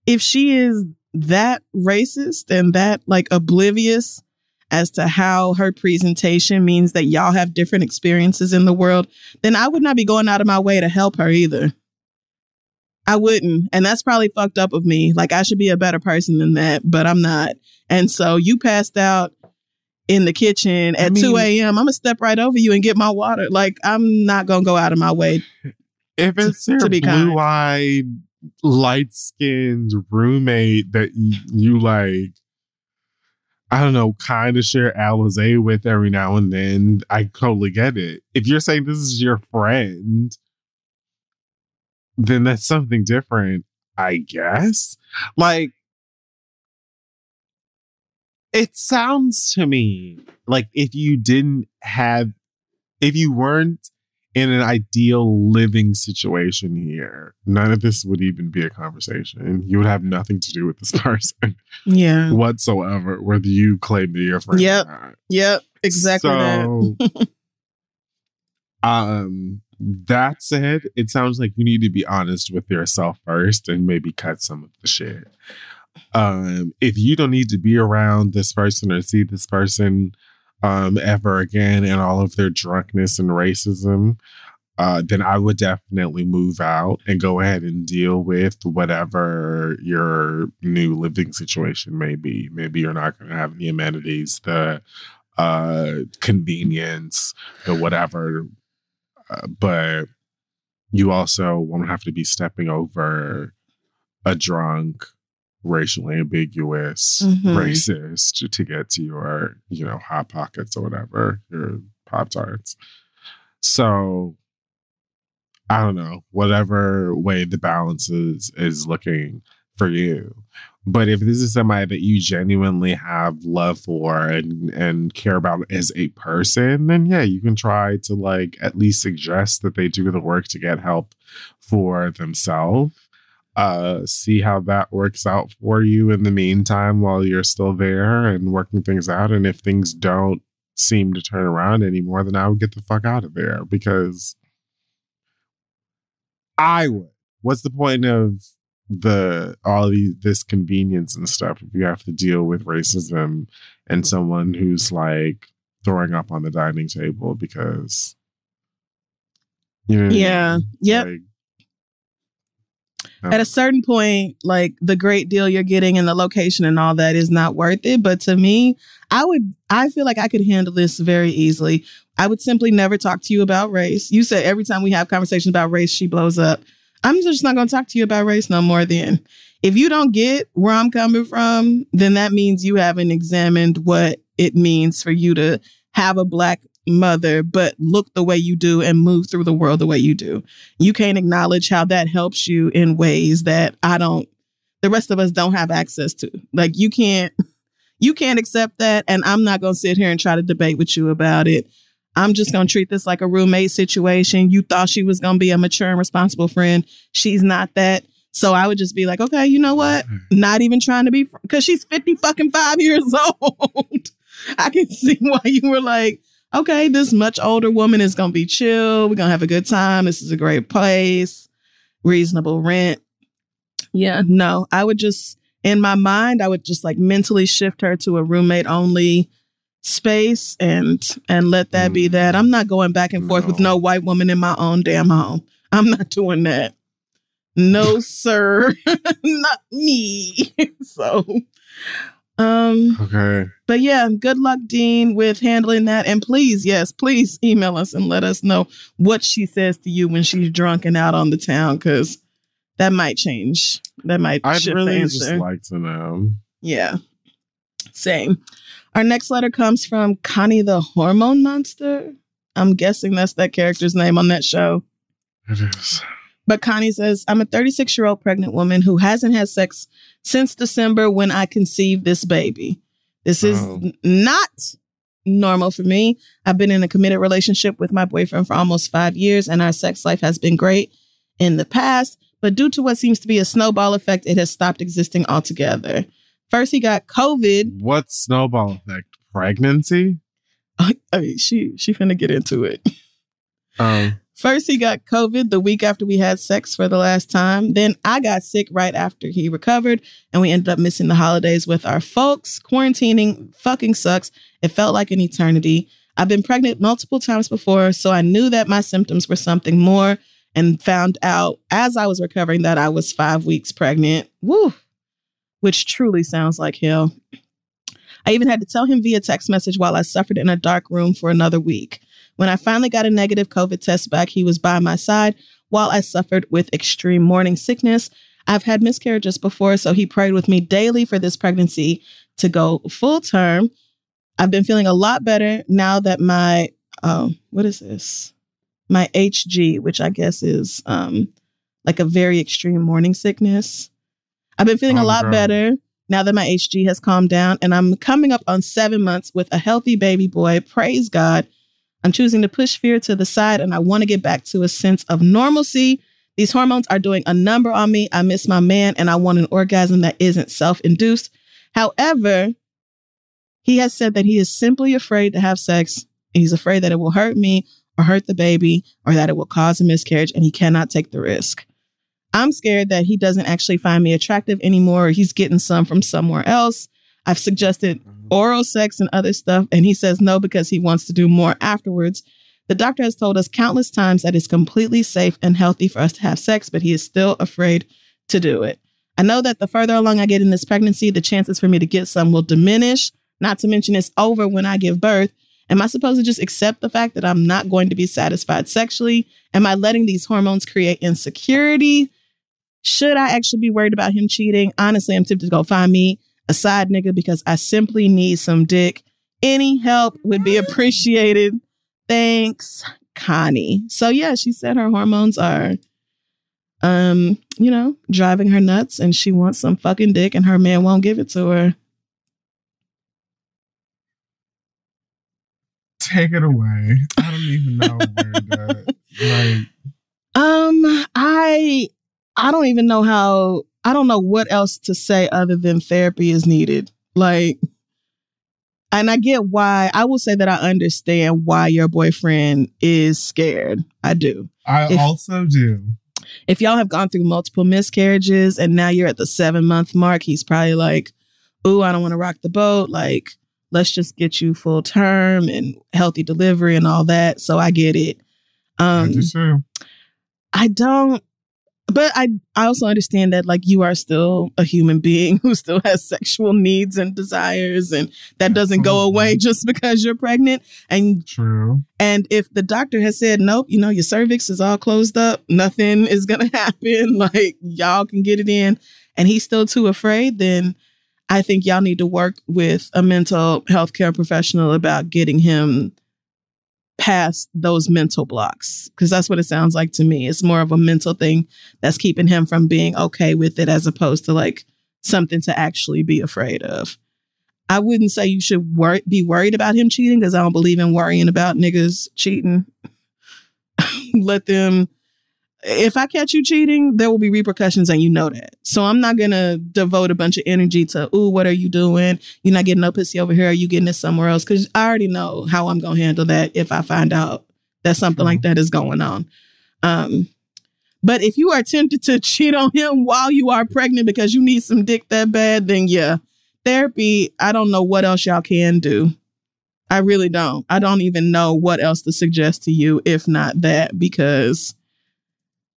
if she is that racist and that like oblivious as to how her presentation means that y'all have different experiences in the world, then I would not be going out of my way to help her either. I wouldn't. And that's probably fucked up of me. Like I should be a better person than that, but I'm not. And so you passed out in the kitchen I at 2 a.m. I'm gonna step right over you and get my water. Like I'm not gonna go out of my way. [LAUGHS] If it's your to be kind. blue eyed light skinned roommate that you, you like I don't know, kind of share Alizé with every now and then, I totally get it. If you're saying this is your friend, then that's something different, I guess. Like, it sounds to me like if you didn't have, if you weren't in an ideal living situation here, none of this would even be a conversation. You would have nothing to do with this [LAUGHS] person Yeah. whatsoever, whether you claim to be your friend. or Yep. not. Yep. Exactly that. So, [LAUGHS] um, that said, it sounds like you need to be honest with yourself first and maybe cut some of the shit. Um, if you don't need to be around this person or see this person um ever again and all of their drunkenness and racism, uh, then I would definitely move out and go ahead and deal with whatever your new living situation may be. Maybe you're not going to have the amenities, the uh, convenience, the whatever, uh, but you also won't have to be stepping over a drunk, racially ambiguous Mhm. racist to get to your, you know, hot pockets or whatever, your Pop Tarts. So I don't know, whatever way the balance is is looking for you. But if this is somebody that you genuinely have love for and and care about as a person, then yeah, you can try to like at least suggest that they do the work to get help for themselves. Uh see how that works out for you in the meantime while you're still there and working things out. And if things don't seem to turn around anymore, then I would get the fuck out of there because I would. What's the point of the all the this convenience and stuff if you have to deal with racism and someone who's like throwing up on the dining table because you know mean? Yeah. Like, At a certain point, like the great deal you're getting and the location and all that is not worth it. But to me, I would, I feel like I could handle this very easily. I would simply never talk to you about race. You said every time we have conversations about race, she blows up. I'm just not going to talk to you about race no more then. If you don't get where I'm coming from, then that means you haven't examined what it means for you to have a black mother, but look the way you do and move through the world the way you do. You can't acknowledge how that helps you in ways that I don't, the rest of us don't have access to. Like you can't, [LAUGHS] you can't accept that. And I'm not going to sit here and try to debate with you about it. I'm just going to treat this like a roommate situation. You thought she was going to be a mature and responsible friend. She's not that. So I would just be like, okay, you know what? Mm-hmm. Not even trying to be, because she's 50 fucking five years [LAUGHS] old. I can see why you were like, okay, this much older woman is going to be chill. We're going to have a good time. This is a great place, reasonable rent. Yeah, no, I would just, in my mind, I would just like mentally shift her to a roommate only space and and let that be mm. that. I'm not going back and forth with No. no white woman in my own damn home. I'm not doing that. No, [LAUGHS] sir. [LAUGHS] not me. [LAUGHS] so um Okay. but yeah, good luck, Dean, with handling that. And please, yes, please email us and let us know what she says to you when she's drunk and out on the town, because that might change. That might I'd really just like to know. yeah. Same. Our next letter comes from Connie the Hormone Monster. I'm guessing that's that character's name on that show. It is. But Connie says, I'm a 36 year old pregnant woman who hasn't had sex since December when I conceived this baby. This is Oh. n- not normal for me. I've been in a committed relationship with my boyfriend for almost five years, and our sex life has been great in the past. But due to what seems to be a snowball effect, it has stopped existing altogether. First, he got COVID. What snowball effect? Pregnancy? [LAUGHS] I mean, she she finna get into it. Um, First, he got COVID the week after we had sex for the last time. Then I got sick right after he recovered, and we ended up missing the holidays with our folks. Quarantining fucking sucks. It felt like an eternity. I've been pregnant multiple times before, so I knew that my symptoms were something more and found out as I was recovering that I was five weeks pregnant. Woo! Which truly sounds like hell. I even had to tell him via text message while I suffered in a dark room for another week. When I finally got a negative COVID test back, he was by my side while I suffered with extreme morning sickness. I've had miscarriages before, so he prayed with me daily for this pregnancy to go full term. I've been feeling a lot better now that my oh, what is this? My HG, which I guess is um like a very extreme morning sickness. I've been feeling a Oh, lot girl. better now that my HG has calmed down and I'm coming up on 7 months with a healthy baby boy. Praise God. I'm choosing to push fear to the side and I want to get back to a sense of normalcy. These hormones are doing a number on me. I miss my man and I want an orgasm that isn't self induced. However, he has said that he is simply afraid to have sex. He's afraid that it will hurt me or hurt the baby or that it will cause a miscarriage and he cannot take the risk. I'm scared that he doesn't actually find me attractive anymore or he's getting some from somewhere else. I've suggested oral sex and other stuff, and he says no because he wants to do more afterwards. The doctor has told us countless times that it's completely safe and healthy for us to have sex, but he is still afraid to do it. I know that the further along I get in this pregnancy, the chances for me to get some will diminish, not to mention it's over when I give birth. Am I supposed to just accept the fact that I'm not going to be satisfied sexually? Am I letting these hormones create insecurity? Should I actually be worried about him cheating? Honestly, I'm tempted to go find me a side nigga because I simply need some dick. Any help would be appreciated. Thanks, Connie. So yeah, she said her hormones are um, you know, driving her nuts and she wants some fucking dick and her man won't give it to her. Take it away. I don't even know where to [LAUGHS] like Um, I I don't even know how I don't know what else to say other than therapy is needed. Like and I get why I will say that I understand why your boyfriend is scared. I do. I If- also do. If y'all have gone through multiple miscarriages and now you're at the seven month mark, he's probably like, Ooh, I don't want to rock the boat. Like, let's just get you full term and healthy delivery and all that. So I get it. I Um do too. I don't but I I also understand that like you are still a human being who still has sexual needs and desires and that doesn't go away [LAUGHS] just because you're pregnant and True. and if the doctor has said nope, you know your cervix is all closed up, nothing [LAUGHS] is going to happen, [LAUGHS] like y'all can get it in and he's still too afraid, then I think y'all need to work with a mental health care professional about getting him past those mental blocks because that's what it sounds like to me. It's more of a mental thing that's keeping him from being okay with it as opposed to like something to actually be afraid of. I wouldn't say you should wor- be worried about him cheating because I don't believe in worrying about niggas cheating. [LAUGHS] Let them. If I catch you cheating, there will be repercussions, and you know that. So I'm not gonna devote a bunch of energy to, "Ooh, what are you doing? You're not getting no pussy over here. Are you getting it somewhere else?" Because I already know how I'm gonna handle that if I find out that something like that is going on. Um, but if you are tempted to [LAUGHS] cheat on him while you are pregnant because you need some dick that bad, then yeah, therapy. I don't know what else y'all can do. I really don't. I don't even know what else to suggest to you if not that because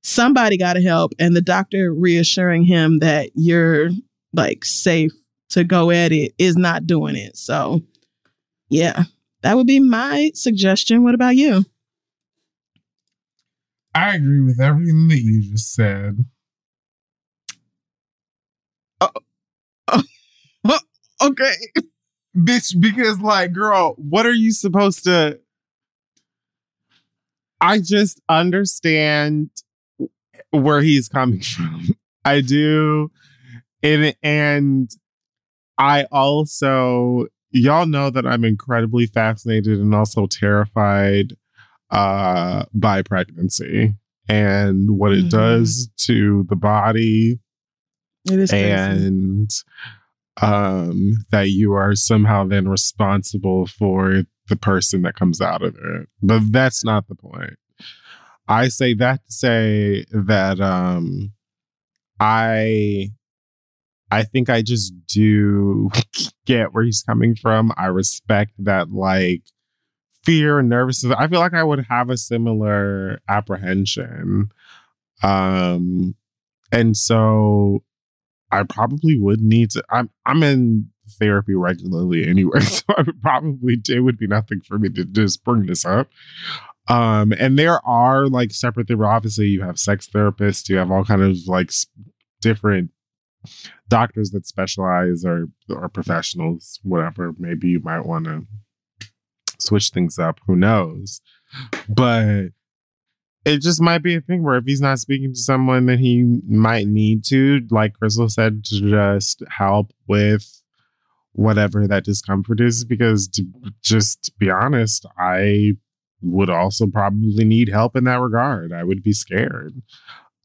somebody got to help and the doctor reassuring him that you're like safe to go at it is not doing it. So, yeah. That would be my suggestion. What about you? I agree with everything that you just said. Oh, oh, [LAUGHS] oh okay. Bitch, because like, girl, what are you supposed to I just understand where he's coming from. [LAUGHS] I do. And and I also y'all know that I'm incredibly fascinated and also terrified uh by pregnancy and what it Mhm. does to the body It is crazy. and um that you are somehow then responsible for the person that comes out of it but that's not the point i say that to say that um i i think i just do [LAUGHS] get where he's coming from i respect that like fear and nervousness i feel like i would have a similar apprehension um and so I probably would need to. I'm I'm in therapy regularly anyway, [LAUGHS] so I would probably it would be nothing for me to just bring this up. Um, and there are like separate therapy. Obviously, you have sex therapists. You have all kind of like different doctors that specialize or or professionals, whatever. Maybe you might want to switch things up. Who knows? But it just might be a thing where if he's not speaking to someone that he might need to, like Crystal said, to just help with whatever that discomfort is. Because to just be honest, I would also probably need help in that regard. I would be scared.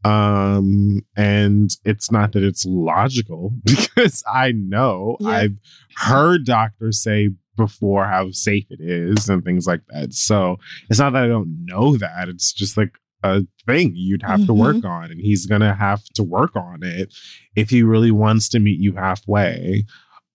Um, and it's not that it's logical [LAUGHS] because I know Yeah. I've heard doctors say before how safe it is and things like that. So it's not that I don't know that. It's just like a thing you'd have to work on, and he's gonna have to work on it if he really wants to meet you halfway.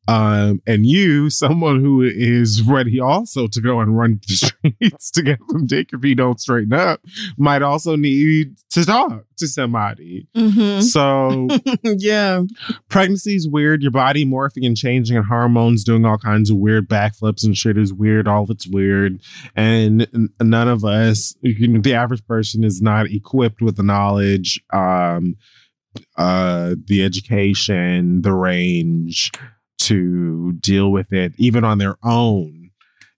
Um, and you, someone who is ready also to go and run [LAUGHS] the streets to get some dick if you don't straighten up, might also need to talk to somebody. Mhm. So [LAUGHS] yeah. pregnancy is weird. Your body morphing and changing, and hormones doing all kinds of weird backflips and shit is weird. All of it's weird, and none of us, you know, the average person, is not equipped with the knowledge, um, uh, the education, the range to deal with it, even on their own.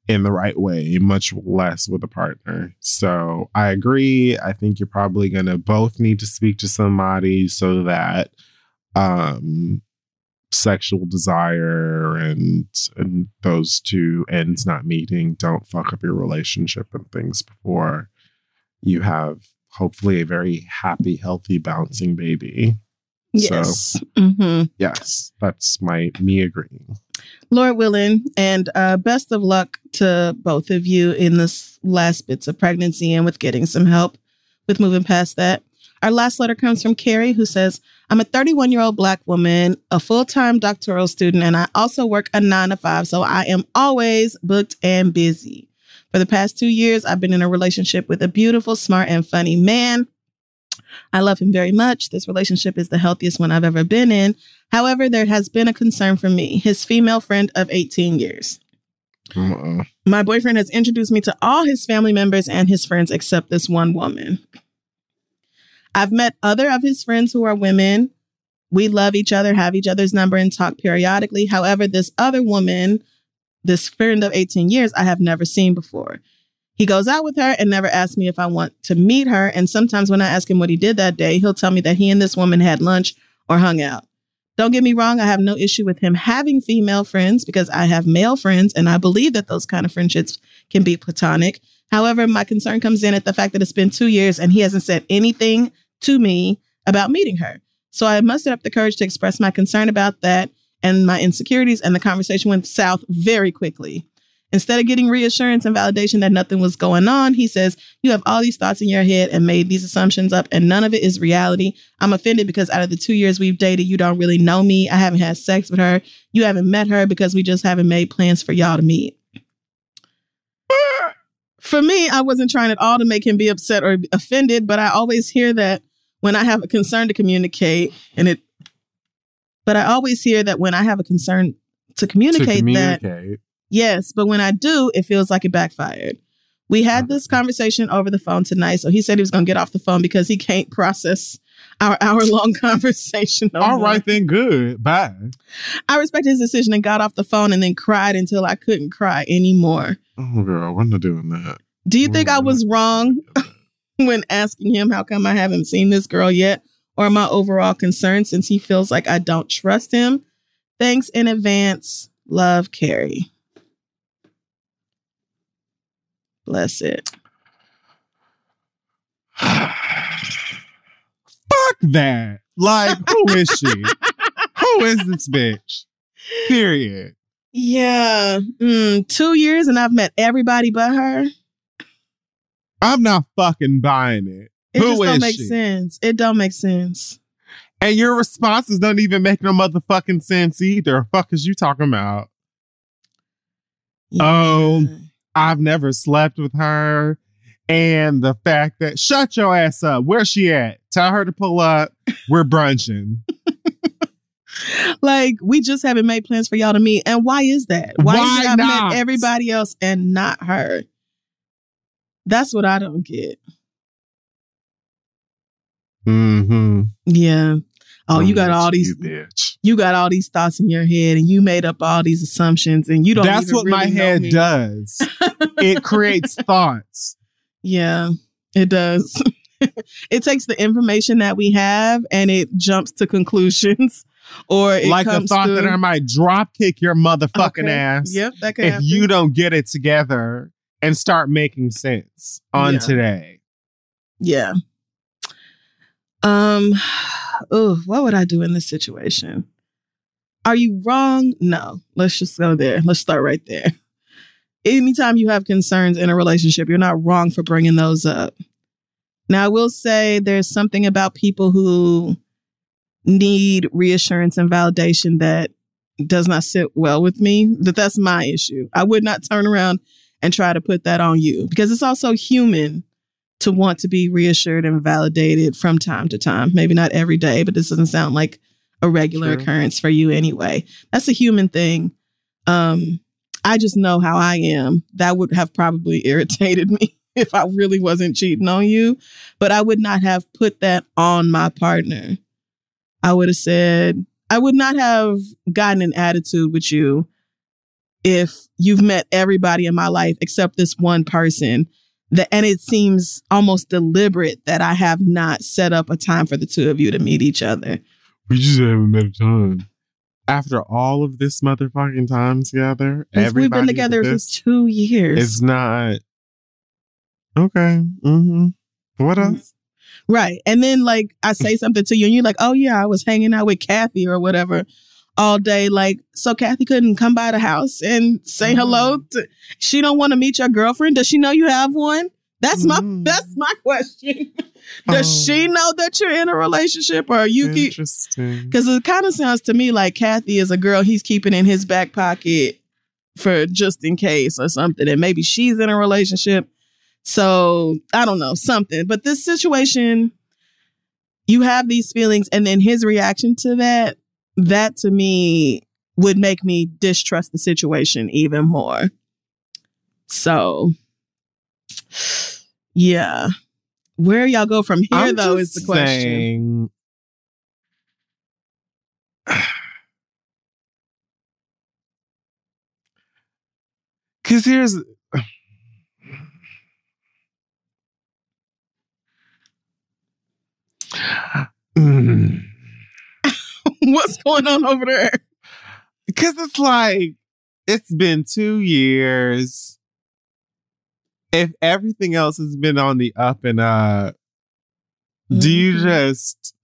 In the right way, much less with a partner. So I agree. I think you're probably going to both need to speak to somebody so that um sexual desire and and those two ends not meeting don't fuck up your relationship and things before you have hopefully a very happy healthy bouncing baby Yes. hmm yes that's my me agreeing Lord willing, and uh, best of luck to both of you in this last bits of pregnancy and with getting some help with moving past that. Our last letter comes from Carrie, who says, I'm a 31 year old Black woman, a full time doctoral student, and I also work a nine to five. So I am always booked and busy. For the past two years, I've been in a relationship with a beautiful, smart, and funny man. I love him very much. This relationship is the healthiest one I've ever been in. However, there has been a concern for me, his female friend of 18 years. Uh-uh. My boyfriend has introduced me to all his family members and his friends except this one woman. I've met other of his friends who are women. We love each other, have each other's number, and talk periodically. However, this other woman, this friend of 18 years, I have never seen before. He goes out with her and never asks me if I want to meet her. And sometimes when I ask him what he did that day, he'll tell me that he and this woman had lunch or hung out. Don't get me wrong, I have no issue with him having female friends because I have male friends and I believe that those kind of friendships can be platonic. However, my concern comes in at the fact that it's been two years and he hasn't said anything to me about meeting her. So I mustered up the courage to express my concern about that and my insecurities, and the conversation went south very quickly. Instead of getting reassurance and validation that nothing was going on, he says, You have all these thoughts in your head and made these assumptions up, and none of it is reality. I'm offended because out of the two years we've dated, you don't really know me. I haven't had sex with her. You haven't met her because we just haven't made plans for y'all to meet. For me, I wasn't trying at all to make him be upset or offended, but I always hear that when I have a concern to communicate, and it, but I always hear that when I have a concern to to communicate, that communicate Yes, but when I do, it feels like it backfired. We had mm-hmm. this conversation over the phone tonight. So he said he was going to get off the phone because he can't process our [LAUGHS] hour long conversation. no all more. right then good bye I respect his decision and got off the phone and then cried until I couldn't cry anymore. oh girl we're not doing that Do you think I was wrong [LAUGHS] when asking him how come I haven't seen this girl yet? Or my overall concern since he feels like I don't trust him? Thanks in advance. Love, Carrie. Bless it. [SIGHS] Fuck that. Like, who is she? [LAUGHS] who is this bitch? Period. Yeah. Mm, two years and I've met everybody but her. I'm not fucking buying it. It Who just don't make she? sense. It don't make sense. And your responses don't even make no motherfucking sense either. Fuck is you talking about? Oh. I've never slept with her. And the fact that shut your ass up. Where's she at? Tell her to pull up. We're brunching. [LAUGHS] like we just haven't made plans for y'all to meet. And why is that? Why, is Why not? met everybody else and not her? That's what I don't get. Mm-hmm. Yeah. Oh, you got all these you you got all these thoughts in your head and you made up all these assumptions and you don't That's what my really know head me. does. [LAUGHS] it creates thoughts. Yeah, it does. [LAUGHS] it takes the information that we have and it jumps to conclusions [LAUGHS] or it like the comes thought to, that I might drop kick your motherfucking Okay. ass Yep, that could if happen. you don't get it together and start making sense on Yeah. today. Yeah. Um [SIGHS] oh, what would I do in this situation? Are you wrong? No. Let's just go there. Let's start right there. Anytime you have concerns in a relationship, you're not wrong for bringing those up. Now, I will say there's something about people who need reassurance and validation that does not sit well with me. That that's my issue. I would not turn around and try to put that on you because it's also human to want to be reassured and validated from time to time. Maybe not every day, but this doesn't sound like a regular Sure. occurrence for you anyway. That's a human thing. Um, I just know how I am. That would have probably [LAUGHS] irritated me if I really wasn't cheating on you, but I would not have put that on my partner. I would have said, I would not have gotten an attitude with you if you've met everybody in my life except this one person that and it seems almost deliberate that I have not set up a time for the two of you to meet each other. We just haven't met a time. After all of this motherfucking time together, we've been together for two years. It's not okay. Mm-hmm. What Mhm. else? Right. And then like I say something to you and you're like, oh yeah, I was hanging out with Kathy or whatever all day. Like, so Kathy couldn't come by the house and say Mm. hello to she don't want to meet your girlfriend. Does she know you have one? That's my Mm. that's my [LAUGHS] question. Does Oh, she know that you're in a relationship or you keep because it kind of sounds to me like Kathy is a girl he's keeping in his back pocket for just in case or something. And maybe she's in a relationship. So I don't know, something. But this situation, you have these feelings, and then his reaction to that, that to me would make me distrust the situation even more. So, yeah. Where y'all go from here, I'm though, is the question. saying- [SIGHS] Cause here's [SIGHS] [SIGHS] Mm. [LAUGHS] What's going on over there? Cause it's like it's been two years. If everything else has been on the up and up, do you Mhm. just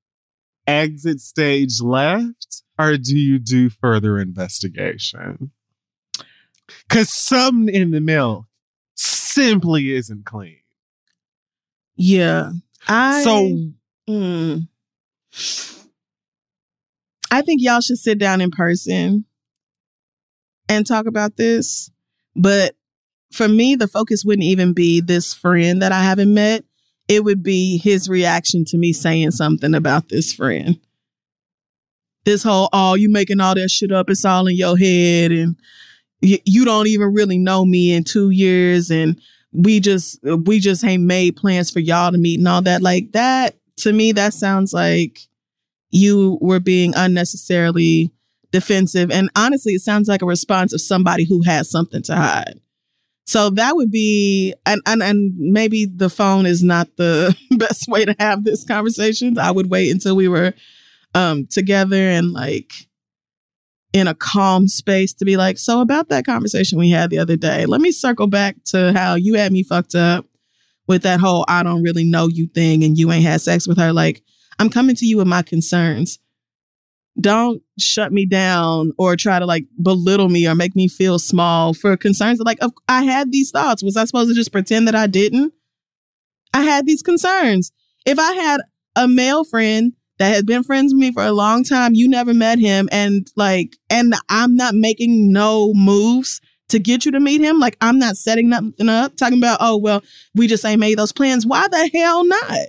exit stage left or do you do further investigation? Because something in the milk simply isn't clean. Yeah. I so Mm. I think y'all should sit down in person and talk about this. But for me, the focus wouldn't even be this friend that I haven't met. It would be his reaction to me saying something about this friend. This whole, oh, you making all that shit up, it's all in your head, and y- you don't even really know me in two years, and we just we just ain't made plans for y'all to meet and all that. Like that to me, that sounds like you were being unnecessarily defensive. And honestly, it sounds like a response of somebody who has something to hide. So that would be, and, and, and maybe the phone is not the [LAUGHS] best way to have this conversation. I would wait until we were um, together and like in a calm space to be like, so about that conversation we had the other day, let me circle back to how you had me fucked up with that whole I don't really know you thing and you ain't had sex with her. Like, I'm coming to you with my concerns. Don't shut me down or try to like belittle me or make me feel small for concerns. Like, I had these thoughts. Was I supposed to just pretend that I didn't? I had these concerns. If I had a male friend that had been friends with me for a long time, you never met him, and like, and I'm not making no moves to get you to meet him. Like, I'm not setting nothing up, talking about, oh, well, we just ain't made those plans. Why the hell not?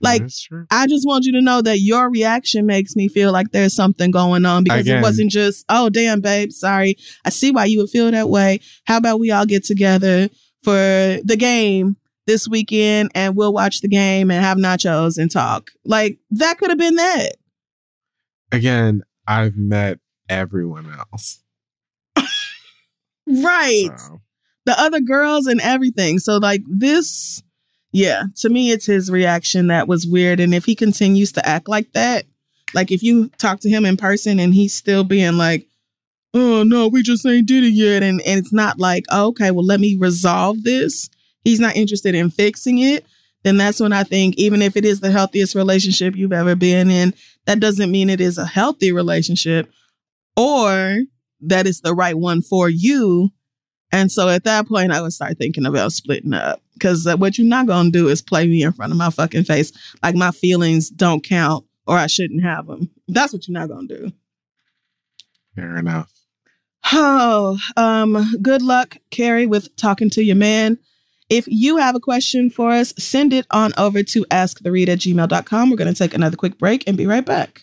Like, I just want you to know that your reaction makes me feel like there's something going on because Again. it wasn't just, oh, damn, babe, sorry. I see why you would feel that way. How about we all get together for the game this weekend and we'll watch the game and have nachos and talk. Like that could have been that. Again, I've met everyone else. [LAUGHS] Right. So, The other girls and everything. So like this, yeah, to me it's his reaction that was weird. And if he continues to act like that, like if you talk to him in person and he's still being like, oh no, we just ain't did it yet. And, and it's not like, oh, okay, well, let me resolve this. He's not interested in fixing it. Then that's when I think, even if it is the healthiest relationship you've ever been in, that doesn't mean it is a healthy relationship or that it's the right one for you. And so at that point, I would start thinking about splitting up because what you're not going to do is play me in front of my fucking face like my feelings don't count or I shouldn't have them. That's what you're not going to do. fair enough. Oh, um, good luck, Carrie, with talking to your man. If you have a question for us, send it on over to asktheread at gmail.com. We're going to take another quick break and be right back.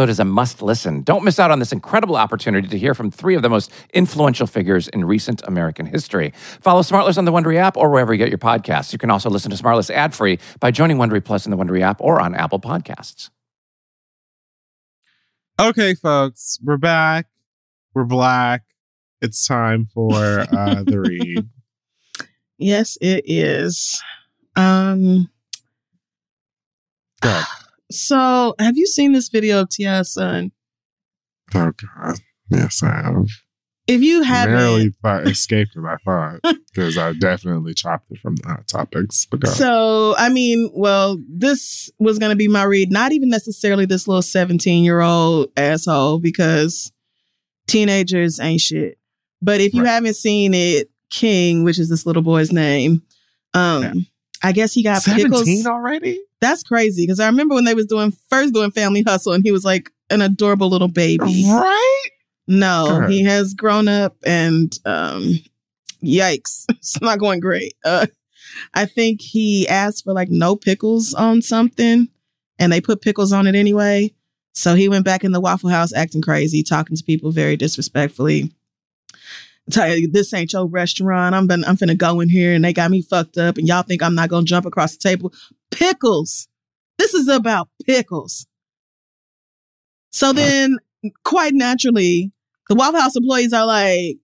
is a must listen. Don't miss out on this incredible opportunity to hear from three of the most influential figures in recent American history. Follow Smartless on the Wondery app or wherever you get your podcasts. You can also listen to Smartless ad free by joining Wondery Plus in the Wondery app or on Apple Podcasts. Okay, folks, we're back. We're black. It's time for uh, the [LAUGHS] read. Yes, it is. Um, Go. So have you seen this video of T.I.'s son? Oh God. Yes, I have. If you haven't, Barely thought, escaped it, I thought, because I definitely chopped it from the hot topics. So, I mean, well, this was going to be my read, not even necessarily this little 17 year old asshole, because teenagers ain't shit. But if you Right. haven't seen it, King, which is this little boy's name, um, Yeah. I guess he got pickles. 17 already? That's crazy because I remember when they was doing first doing Family Hustle, and he was like an adorable little baby. Right? No, ahead. he has grown up and um yikes. [LAUGHS] It's not going great. Uh I think he asked for like no pickles on something and they put pickles on it anyway. So he went back in the Waffle House acting crazy, talking to people very disrespectfully. Tell you, this ain't your restaurant. I'm been, I'm finna go in here and they got me fucked up and y'all think I'm not gonna jump across the table. Pickles. This is about pickles. So then quite naturally, the Waffle House employees are like,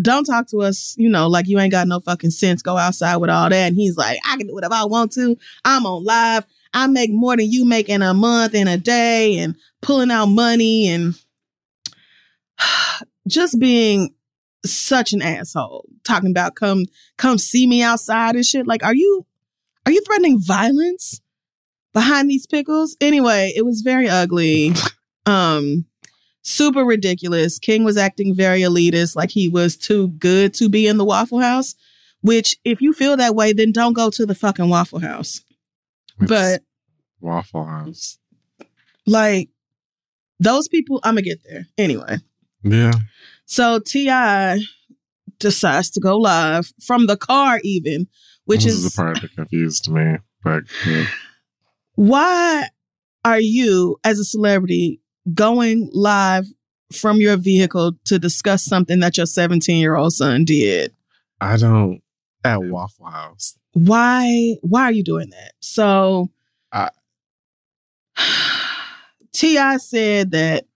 don't talk to us, you know, like you ain't got no fucking sense. Go outside with all that. And he's like, I can do whatever I want to. I'm on live. I make more than you make in a month, in a day, and pulling out money and [SIGHS] just being such an asshole. Talking about come come see me outside and shit. Like, are you are you threatening violence behind these pickles? Anyway, it was very ugly. Um super ridiculous. King was acting very elitist, like he was too good to be in the Waffle House. Which, if you feel that way, then don't go to the fucking Waffle House. It's But Waffle House. like those people, I'm gonna get there anyway. Yeah. So T.I. decides to go live from the car, even, which this is, is the part that confused me. But yeah. why are you, as a celebrity, going live from your vehicle to discuss something that your 17 year old son did? I don't at Waffle House. why why are you doing that so I- [SIGHS] T.I. said that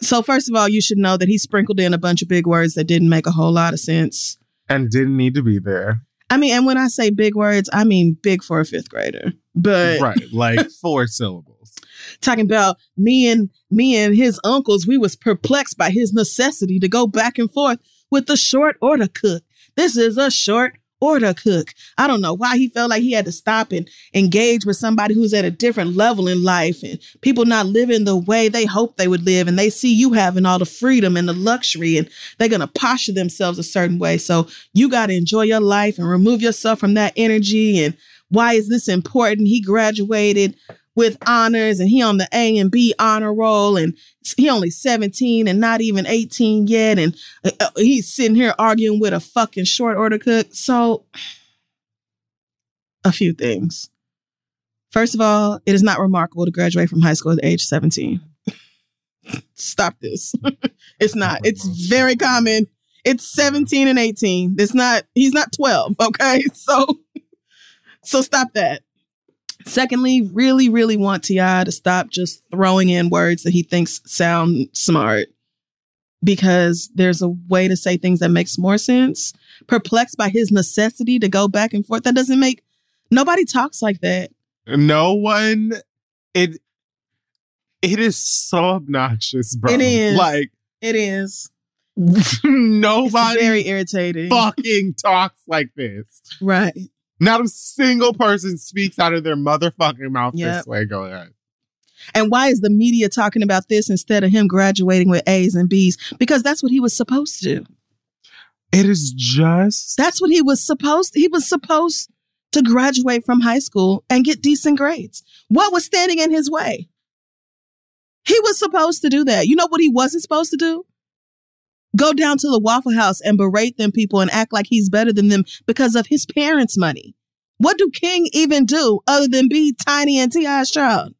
so first of all you should know that he sprinkled in a bunch of big words that didn't make a whole lot of sense And didn't need to be there. i mean and when i say big words i mean big for a fifth grader but right. Like [LAUGHS] four syllables. talking about me and me and his uncles we was perplexed by his necessity to go back and forth with the short order cook this is a short order cook. I don't know why he felt like he had to stop and engage with somebody who's at a different level in life and people not living the way they hope they would live. And they see you having all the freedom and the luxury and they're going to posture themselves a certain way. So you got to enjoy your life and remove yourself from that energy. And why is this important? He graduated with honors and he on the A and B honor roll and he only 17 and not even 18 yet and uh, uh, he's sitting here arguing with a fucking short order cook. So a few things. First of all, it is not remarkable to graduate from high school at age 17. [LAUGHS] Stop this. [LAUGHS] it's not. It's very common. It's 17 and 18. It's not he's not 12, okay? [LAUGHS] So so stop that. Secondly, really, really want T.I. to stop just throwing in words that he thinks sound smart because there's a way to say things that makes more sense. Perplexed by his necessity to go back and forth. That doesn't make nobody talks like that. No one it it is so obnoxious, bro. It is. Like It is. [LAUGHS] nobody It's very irritating. fucking talks like this. Right. Not a single person speaks out of their motherfucking mouth Yep. this way. Go ahead. And why is the media talking about this instead of him graduating with A's and B's? Because that's what he was supposed to do. It is just That's what he was supposed he was supposed to graduate from high school and get decent grades. What was standing in his way? He was supposed to do that. You know what he wasn't supposed to do? Go down to the Waffle House and berate them people and act like he's better than them because of his parents' money. What do King even do other than be Tiny and T.I.'s child?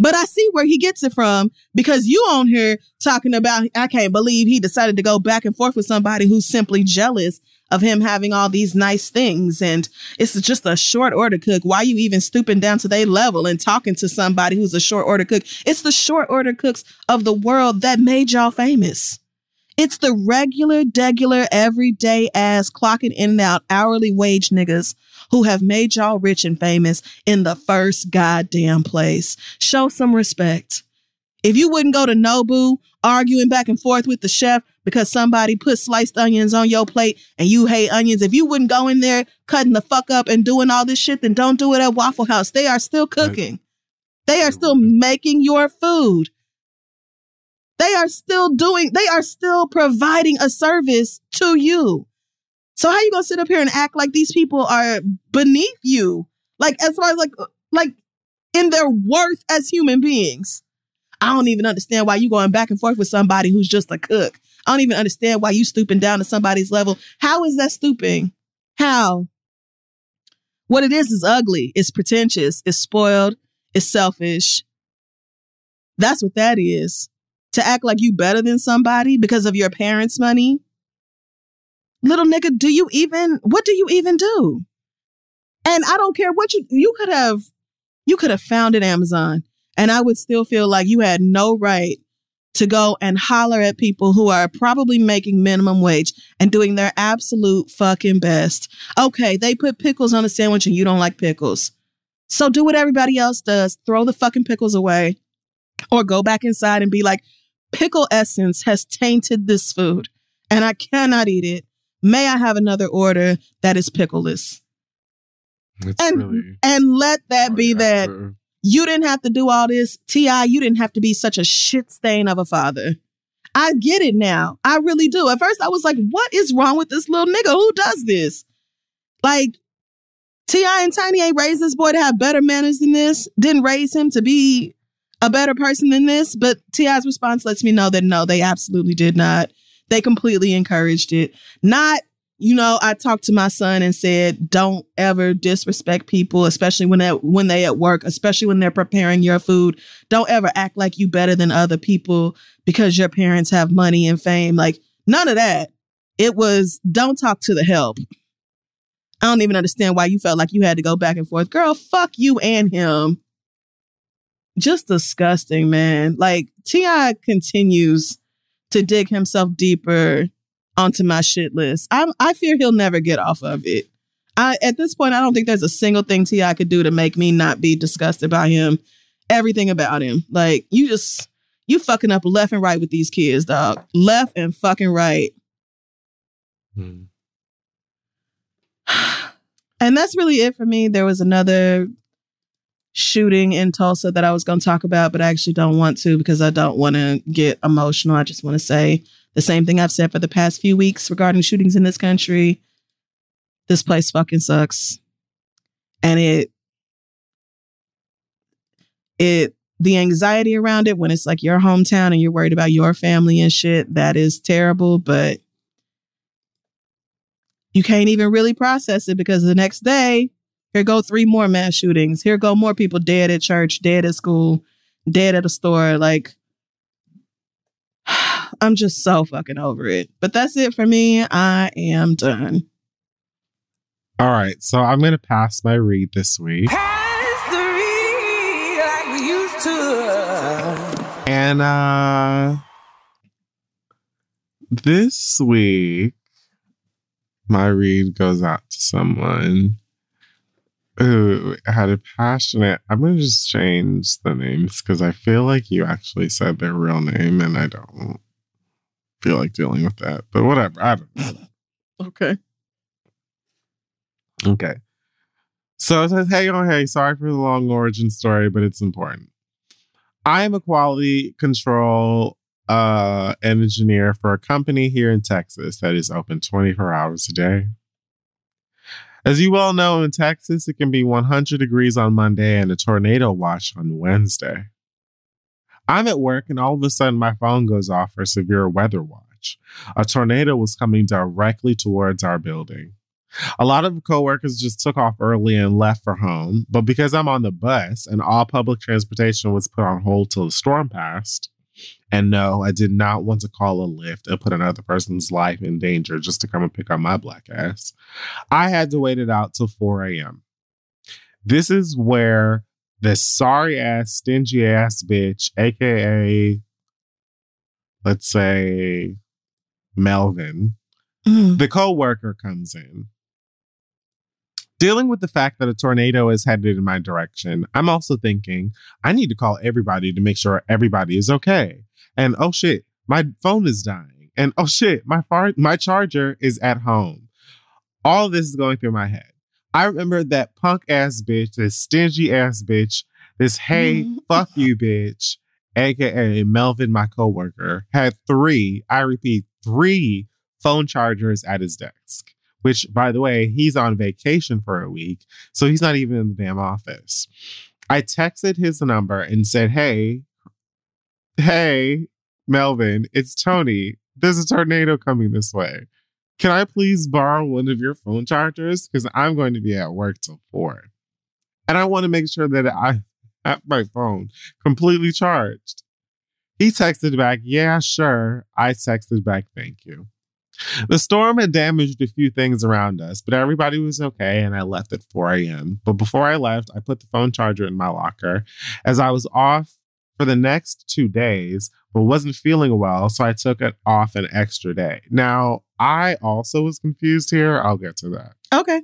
But I see where he gets it from because you on here talking about, I can't believe he decided to go back and forth with somebody who's simply jealous of him having all these nice things. And it's just a short order cook. Why you even stooping down to their level and talking to somebody who's a short order cook? It's the short order cooks of the world that made y'all famous. It's the regular, degular, everyday ass clocking in and out hourly wage niggas who have made y'all rich and famous in the first goddamn place. Show some respect. If you wouldn't go to Nobu arguing back and forth with the chef because somebody put sliced onions on your plate and you hate onions, if you wouldn't go in there cutting the fuck up and doing all this shit, then don't do it at Waffle House. They are still cooking. They are still making your food. They are still doing, they are still providing a service to you. So how you gonna sit up here and act like these people are beneath you? Like as far as like uh, like in their worth as human beings. I don't even understand why you going back and forth with somebody who's just a cook. I don't even understand why you stooping down to somebody's level. How is that stooping? How? What it is is ugly. It's pretentious. It's spoiled. It's selfish. That's what that is. To act like you better than somebody because of your parents' money. Little nigga, do you even what do you even do? And I don't care what you you could have you could have founded Amazon and I would still feel like you had no right to go and holler at people who are probably making minimum wage and doing their absolute fucking best. Okay, they put pickles on a sandwich and you don't like pickles. So do what everybody else does. Throw the fucking pickles away or go back inside and be like, pickle essence has tainted this food and I cannot eat it. May I have another order that is pickleless? It's And really and let that be that. You didn't have to do all this. T.I., you didn't have to be such a shit stain of a father. I get it now. I really do. At first, I was like, what is wrong with this little nigga? Who does this? Like, T.I. and Tiny ain't raised this boy to have better manners than this, didn't raise him to be a better person than this. But T.I.'s response lets me know that no, they absolutely did not. They completely encouraged it. Not you know, I talked to my son and said, "Don't ever disrespect people, especially when they when they at work, especially when they're preparing your food. Don't ever act like you better than other people because your parents have money and fame. Like none of that. It was don't talk to the help. I don't even understand why you felt like you had to go back and forth. Girl, fuck you and him. Just disgusting, man. Like T.I. continues to dig himself deeper onto my shit list. I'm, I fear he'll never get off of it. I, at this point, I don't think there's a single thing T.I. could do to make me not be disgusted by him. Everything about him, like you just you fucking up left and right with these kids, dog. Left and fucking right. Hmm. [SIGHS] And that's really it for me. There was another shooting in Tulsa that I was going to talk about, but I actually don't want to because I don't want to get emotional. I just want to say the same thing I've said for the past few weeks regarding shootings in this country. This place fucking sucks. And it, it, the anxiety around it when it's like your hometown and you're worried about your family and shit, that is terrible. But you can't even really process it because the next day here go three more mass shootings. Here go more people dead at church, dead at school, dead at a store. Like, [SIGHS] I'm just so fucking over it. But that's it for me. I am done. All right. So I'm going to pass my read this week. And uh this week my read goes out to someone who had a passionate. I'm going to just change the names because I feel like you actually said their real name and I don't feel like dealing with that. But whatever. I don't know. [LAUGHS] Okay. Okay. So it says, hey, oh, hey, sorry for the long origin story, but it's important. I am a quality control uh, engineer for a company here in Texas that is open 24 hours a day. As you well know, in Texas, it can be 100 degrees on Monday and a tornado watch on Wednesday. I'm at work and all of a sudden my phone goes off for a severe weather watch. A tornado was coming directly towards our building. A lot of coworkers just took off early and left for home, but because I'm on the bus and all public transportation was put on hold till the storm passed, and no, I did not want to call a Lyft and put another person's life in danger just to come and pick up my black ass. I had to wait it out till 4 a.m. This is where the sorry ass, stingy ass bitch, aka, let's say, Melvin, Mm. the co worker comes in. Dealing with the fact that a tornado is headed in my direction, I'm also thinking I need to call everybody to make sure everybody is okay. And oh shit, my phone is dying. And oh shit, my far- my charger is at home. All this is going through my head. I remember that punk ass bitch, this stingy ass bitch, this hey, Mhm. fuck you bitch, aka Melvin, my coworker, had three, I repeat, three phone chargers at his desk. Which, by the way, he's on vacation for a week, so he's not even in the damn office. I texted his number and said, Hey, hey, Melvin, it's Tony. There's a tornado coming this way. Can I please borrow one of your phone chargers? Because I'm going to be at work till four. And I want to make sure that I have my phone completely charged. He texted back, Yeah, sure. I texted back, Thank you. The storm had damaged a few things around us, but everybody was okay, and I left at 4 a.m. But before I left, I put the phone charger in my locker as I was off for the next two days, but wasn't feeling well, so I took it off an extra day. Now, I also was confused here. I'll get to that. Okay.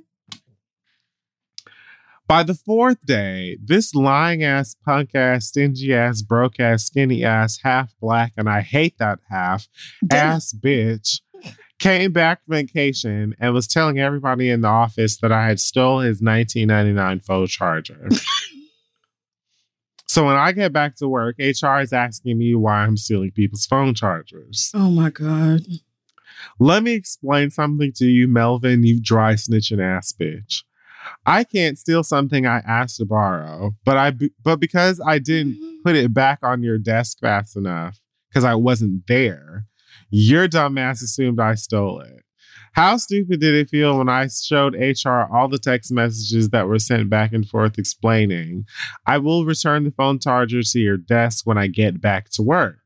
By the fourth day, this lying ass, punk ass, stingy ass, broke ass, skinny ass, half black, and I hate that half Damn. ass bitch came back vacation and was telling everybody in the office that I had stole his 1999 phone charger. [LAUGHS] so when I get back to work, HR is asking me why I'm stealing people's phone chargers. Oh my God. Let me explain something to you, Melvin, you dry snitching ass bitch. I can't steal something I asked to borrow, but I but because I didn't mm-hmm. put it back on your desk fast enough because I wasn't there, your dumbass assumed I stole it. How stupid did it feel when I showed HR all the text messages that were sent back and forth explaining, I will return the phone charger to your desk when I get back to work?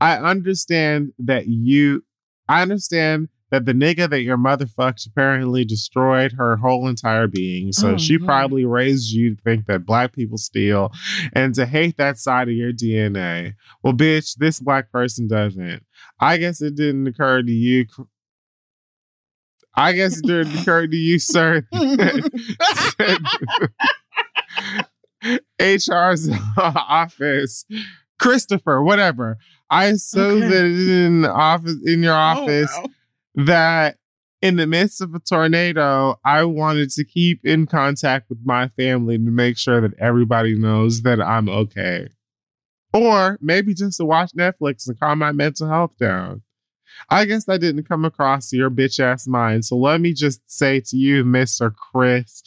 I understand that you, I understand that the nigga that your mother fucked apparently destroyed her whole entire being. So Oh, she Lord. probably raised you to think that black people steal and to hate that side of your DNA. Well, bitch, this black person doesn't. I guess it didn't occur to you. I guess it didn't [LAUGHS] occur to you, sir. [LAUGHS] HR's [LAUGHS] office, Christopher, whatever. I assume Okay. that in office in your oh, office Oh, wow. That in the midst of a tornado, I wanted to keep in contact with my family to make sure that everybody knows that I'm okay. Or maybe just to watch Netflix and calm my mental health down. I guess I didn't come across your bitch ass mind. So let me just say to you, Mr. Chris,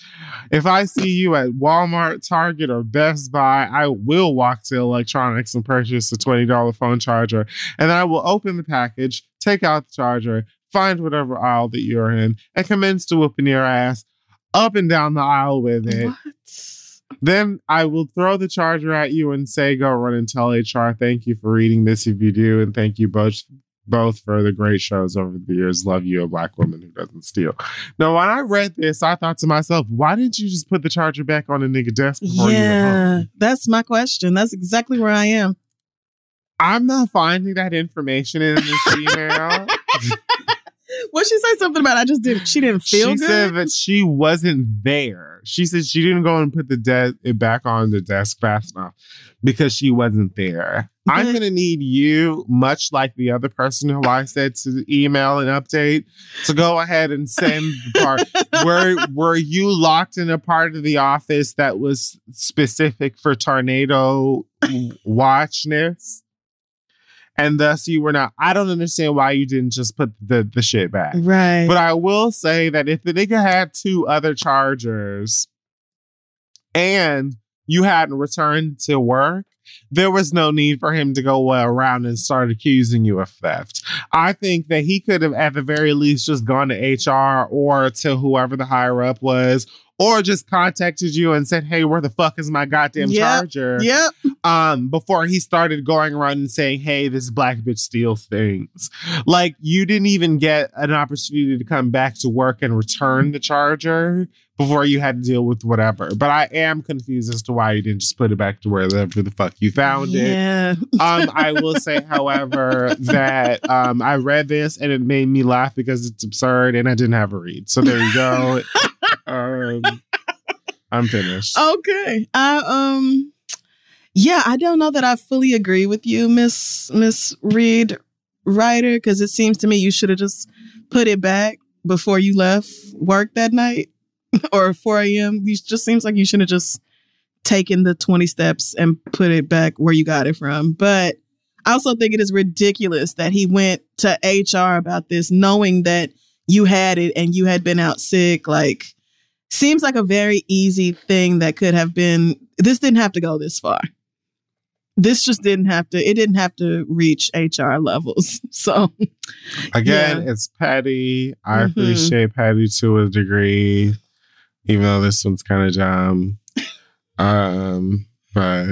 if I see you at Walmart, Target, or Best Buy, I will walk to electronics and purchase a $20 phone charger. And then I will open the package, take out the charger, find whatever aisle that you're in, and commence to whooping your ass up and down the aisle with it. What? Then I will throw the charger at you and say, go run and tell HR. Thank you for reading this if you do. And thank you both both for the great shows over the years. Love you, a black woman who doesn't steal. Now, when I read this, I thought to myself, why didn't you just put the charger back on the nigga desk before you went Yeah, home? that's my question. That's exactly where I am. I'm not finding that information in this [LAUGHS] email. What she say something about? I just didn't. She didn't feel good. she good. said that she wasn't there. She said she didn't go and put the de- it back on the desk fast enough because she wasn't there. I'm gonna need you, much like the other person who I said to email an update, to go ahead and send the part. [LAUGHS] were were you locked in a part of the office that was specific for tornado watchness? And thus you were not. I don't understand why you didn't just put the, the shit back. right. But I will say that if the nigga had two other chargers and you hadn't returned to work, there was no need for him to go around and start accusing you of theft. I think that he could have, at the very least, just gone to HR or to whoever the higher up was, or just contacted you and said, "Hey, where the fuck is my goddamn Yep. charger?" yep. um before he started going around and saying hey this black bitch steals things like you didn't even get an opportunity to come back to work and return the charger before you had to deal with whatever but i am confused as to why you didn't just put it back to wherever the fuck you found it Yeah. um i will [LAUGHS] say however that um i read this and it made me laugh because it's absurd and i didn't have a read so there you go [LAUGHS] um i'm finished Okay. I um yeah, I don't know that I fully agree with you, Miss Miss Reed Ryder, because it seems to me you should have just put it back before you left work that night [LAUGHS] or 4 a.m. You just seems like you should have just taken the 20 steps and put it back where you got it from. But I also think it is ridiculous that he went to HR about this, knowing that you had it and you had been out sick. Like, seems like a very easy thing that could have been. This didn't have to go this far. This just didn't have to. It didn't have to reach HR levels. [LAUGHS] So, Again, it's petty. I Mhm. appreciate petty to a degree, even though this one's kind of dumb. Um, but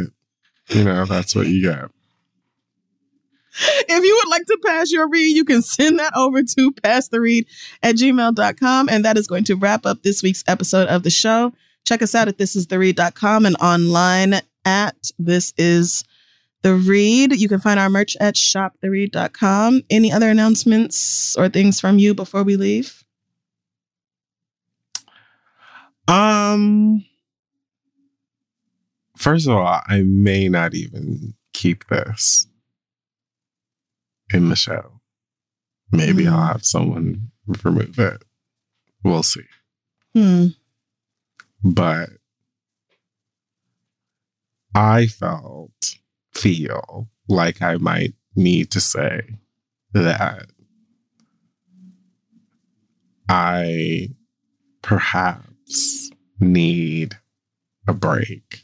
you know, that's what you get. [LAUGHS] if you would like to pass your read, you can send that over to pass the read at gmail.com. And that is going to wrap up this week's episode of the show. Check us out at thisistheread.com and online at this is the read. You can find our merch at shoptheread.com. Any other announcements or things from you before we leave? Um, first of all, I may not even keep this in the show. Maybe I'll Mm. have someone remove it. We'll see. Hmm. but I felt, feel like I might need to say that I perhaps need a break.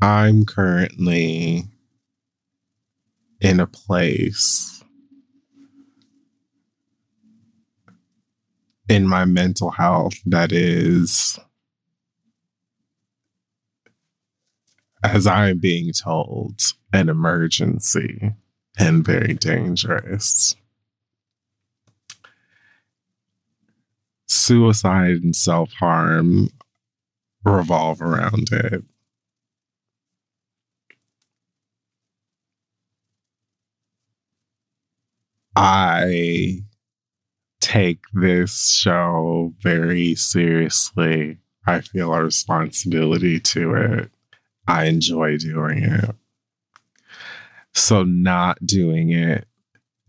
I'm currently in a place in my mental health that is, as I'm being told, an emergency and very dangerous. Suicide and self harm revolve around it. I take this show very seriously. I feel a responsibility to it. I enjoy doing it. So, not doing it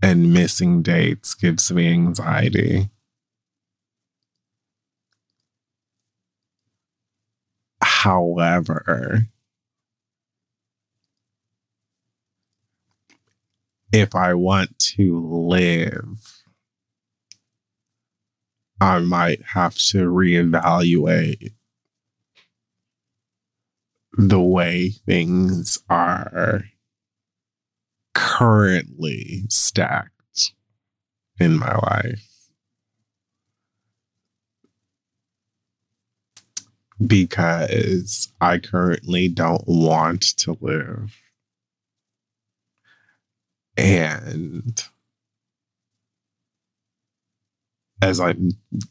and missing dates gives me anxiety. However, if I want to live, I might have to reevaluate the way things are currently stacked in my life. Because I currently don't want to live. And as I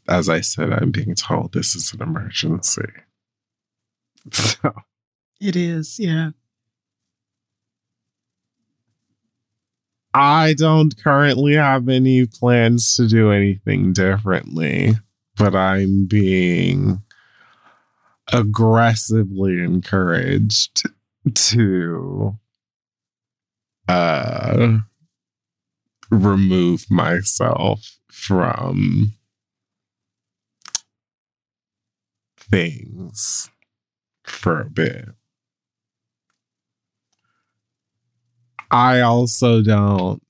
as I said, I'm being told this is an emergency. So [LAUGHS] It is, yeah. I don't currently have any plans to do anything differently, but I'm being aggressively encouraged to uh remove myself from things for a bit. I also don't.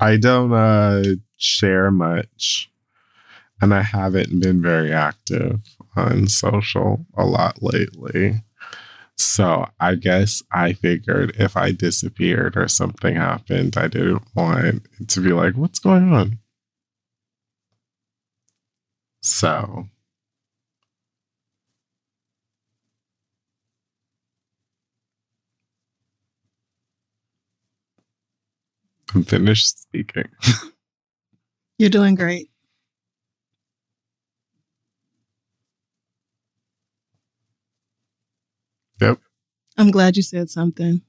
I don't uh, share much, and I haven't been very active on social a lot lately. So I guess I figured if I disappeared or something happened, I didn't want it to be like, what's going on? So I'm finished speaking. [LAUGHS] You're doing great. Yep. I'm glad you said something.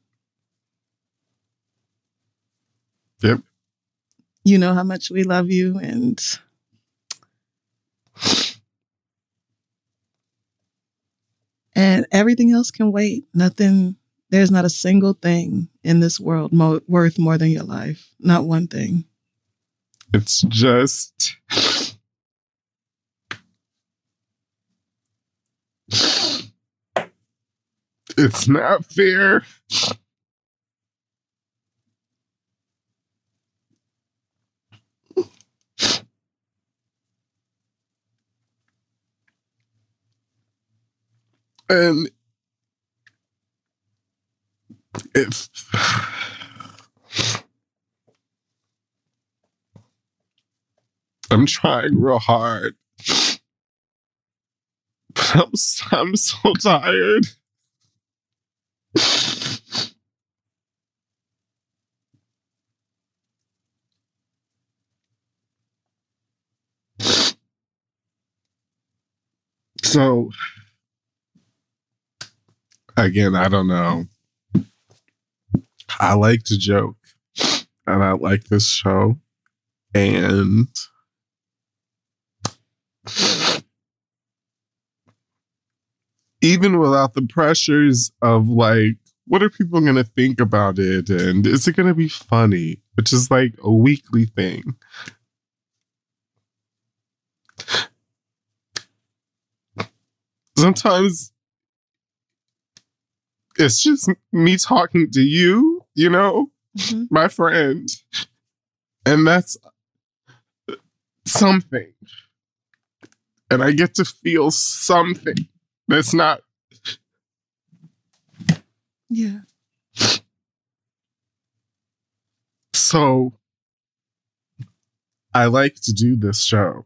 Yep. You know how much we love you and and everything else can wait. Nothing there's not a single thing in this world mo- worth more than your life. Not one thing. It's just. It's not fair. And if [LAUGHS] I'm trying real hard, but I'm, I'm so tired. So, again, I don't know. I like to joke and I like this show. And even without the pressures of like, what are people going to think about it? And is it going to be funny? Which is like a weekly thing. Sometimes it's just me talking to you, you know, Mhm. my friend. And that's something. And I get to feel something that's not Yeah. so. I like to do this show.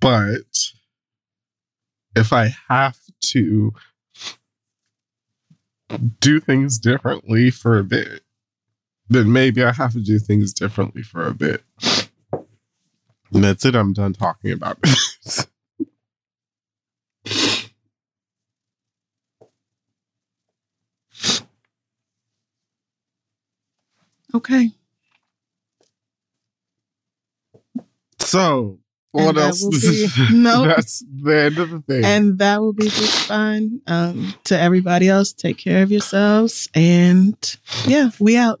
But if I have to do things differently for a bit, then maybe I have to do things differently for a bit. And that's it. I'm done talking about [LAUGHS] it. Okay. So, what And else? be- [LAUGHS] [LAUGHS] Nope. That's the end of the thing. And that will be just fine. Um, to everybody else, take care of yourselves. And yeah, we out.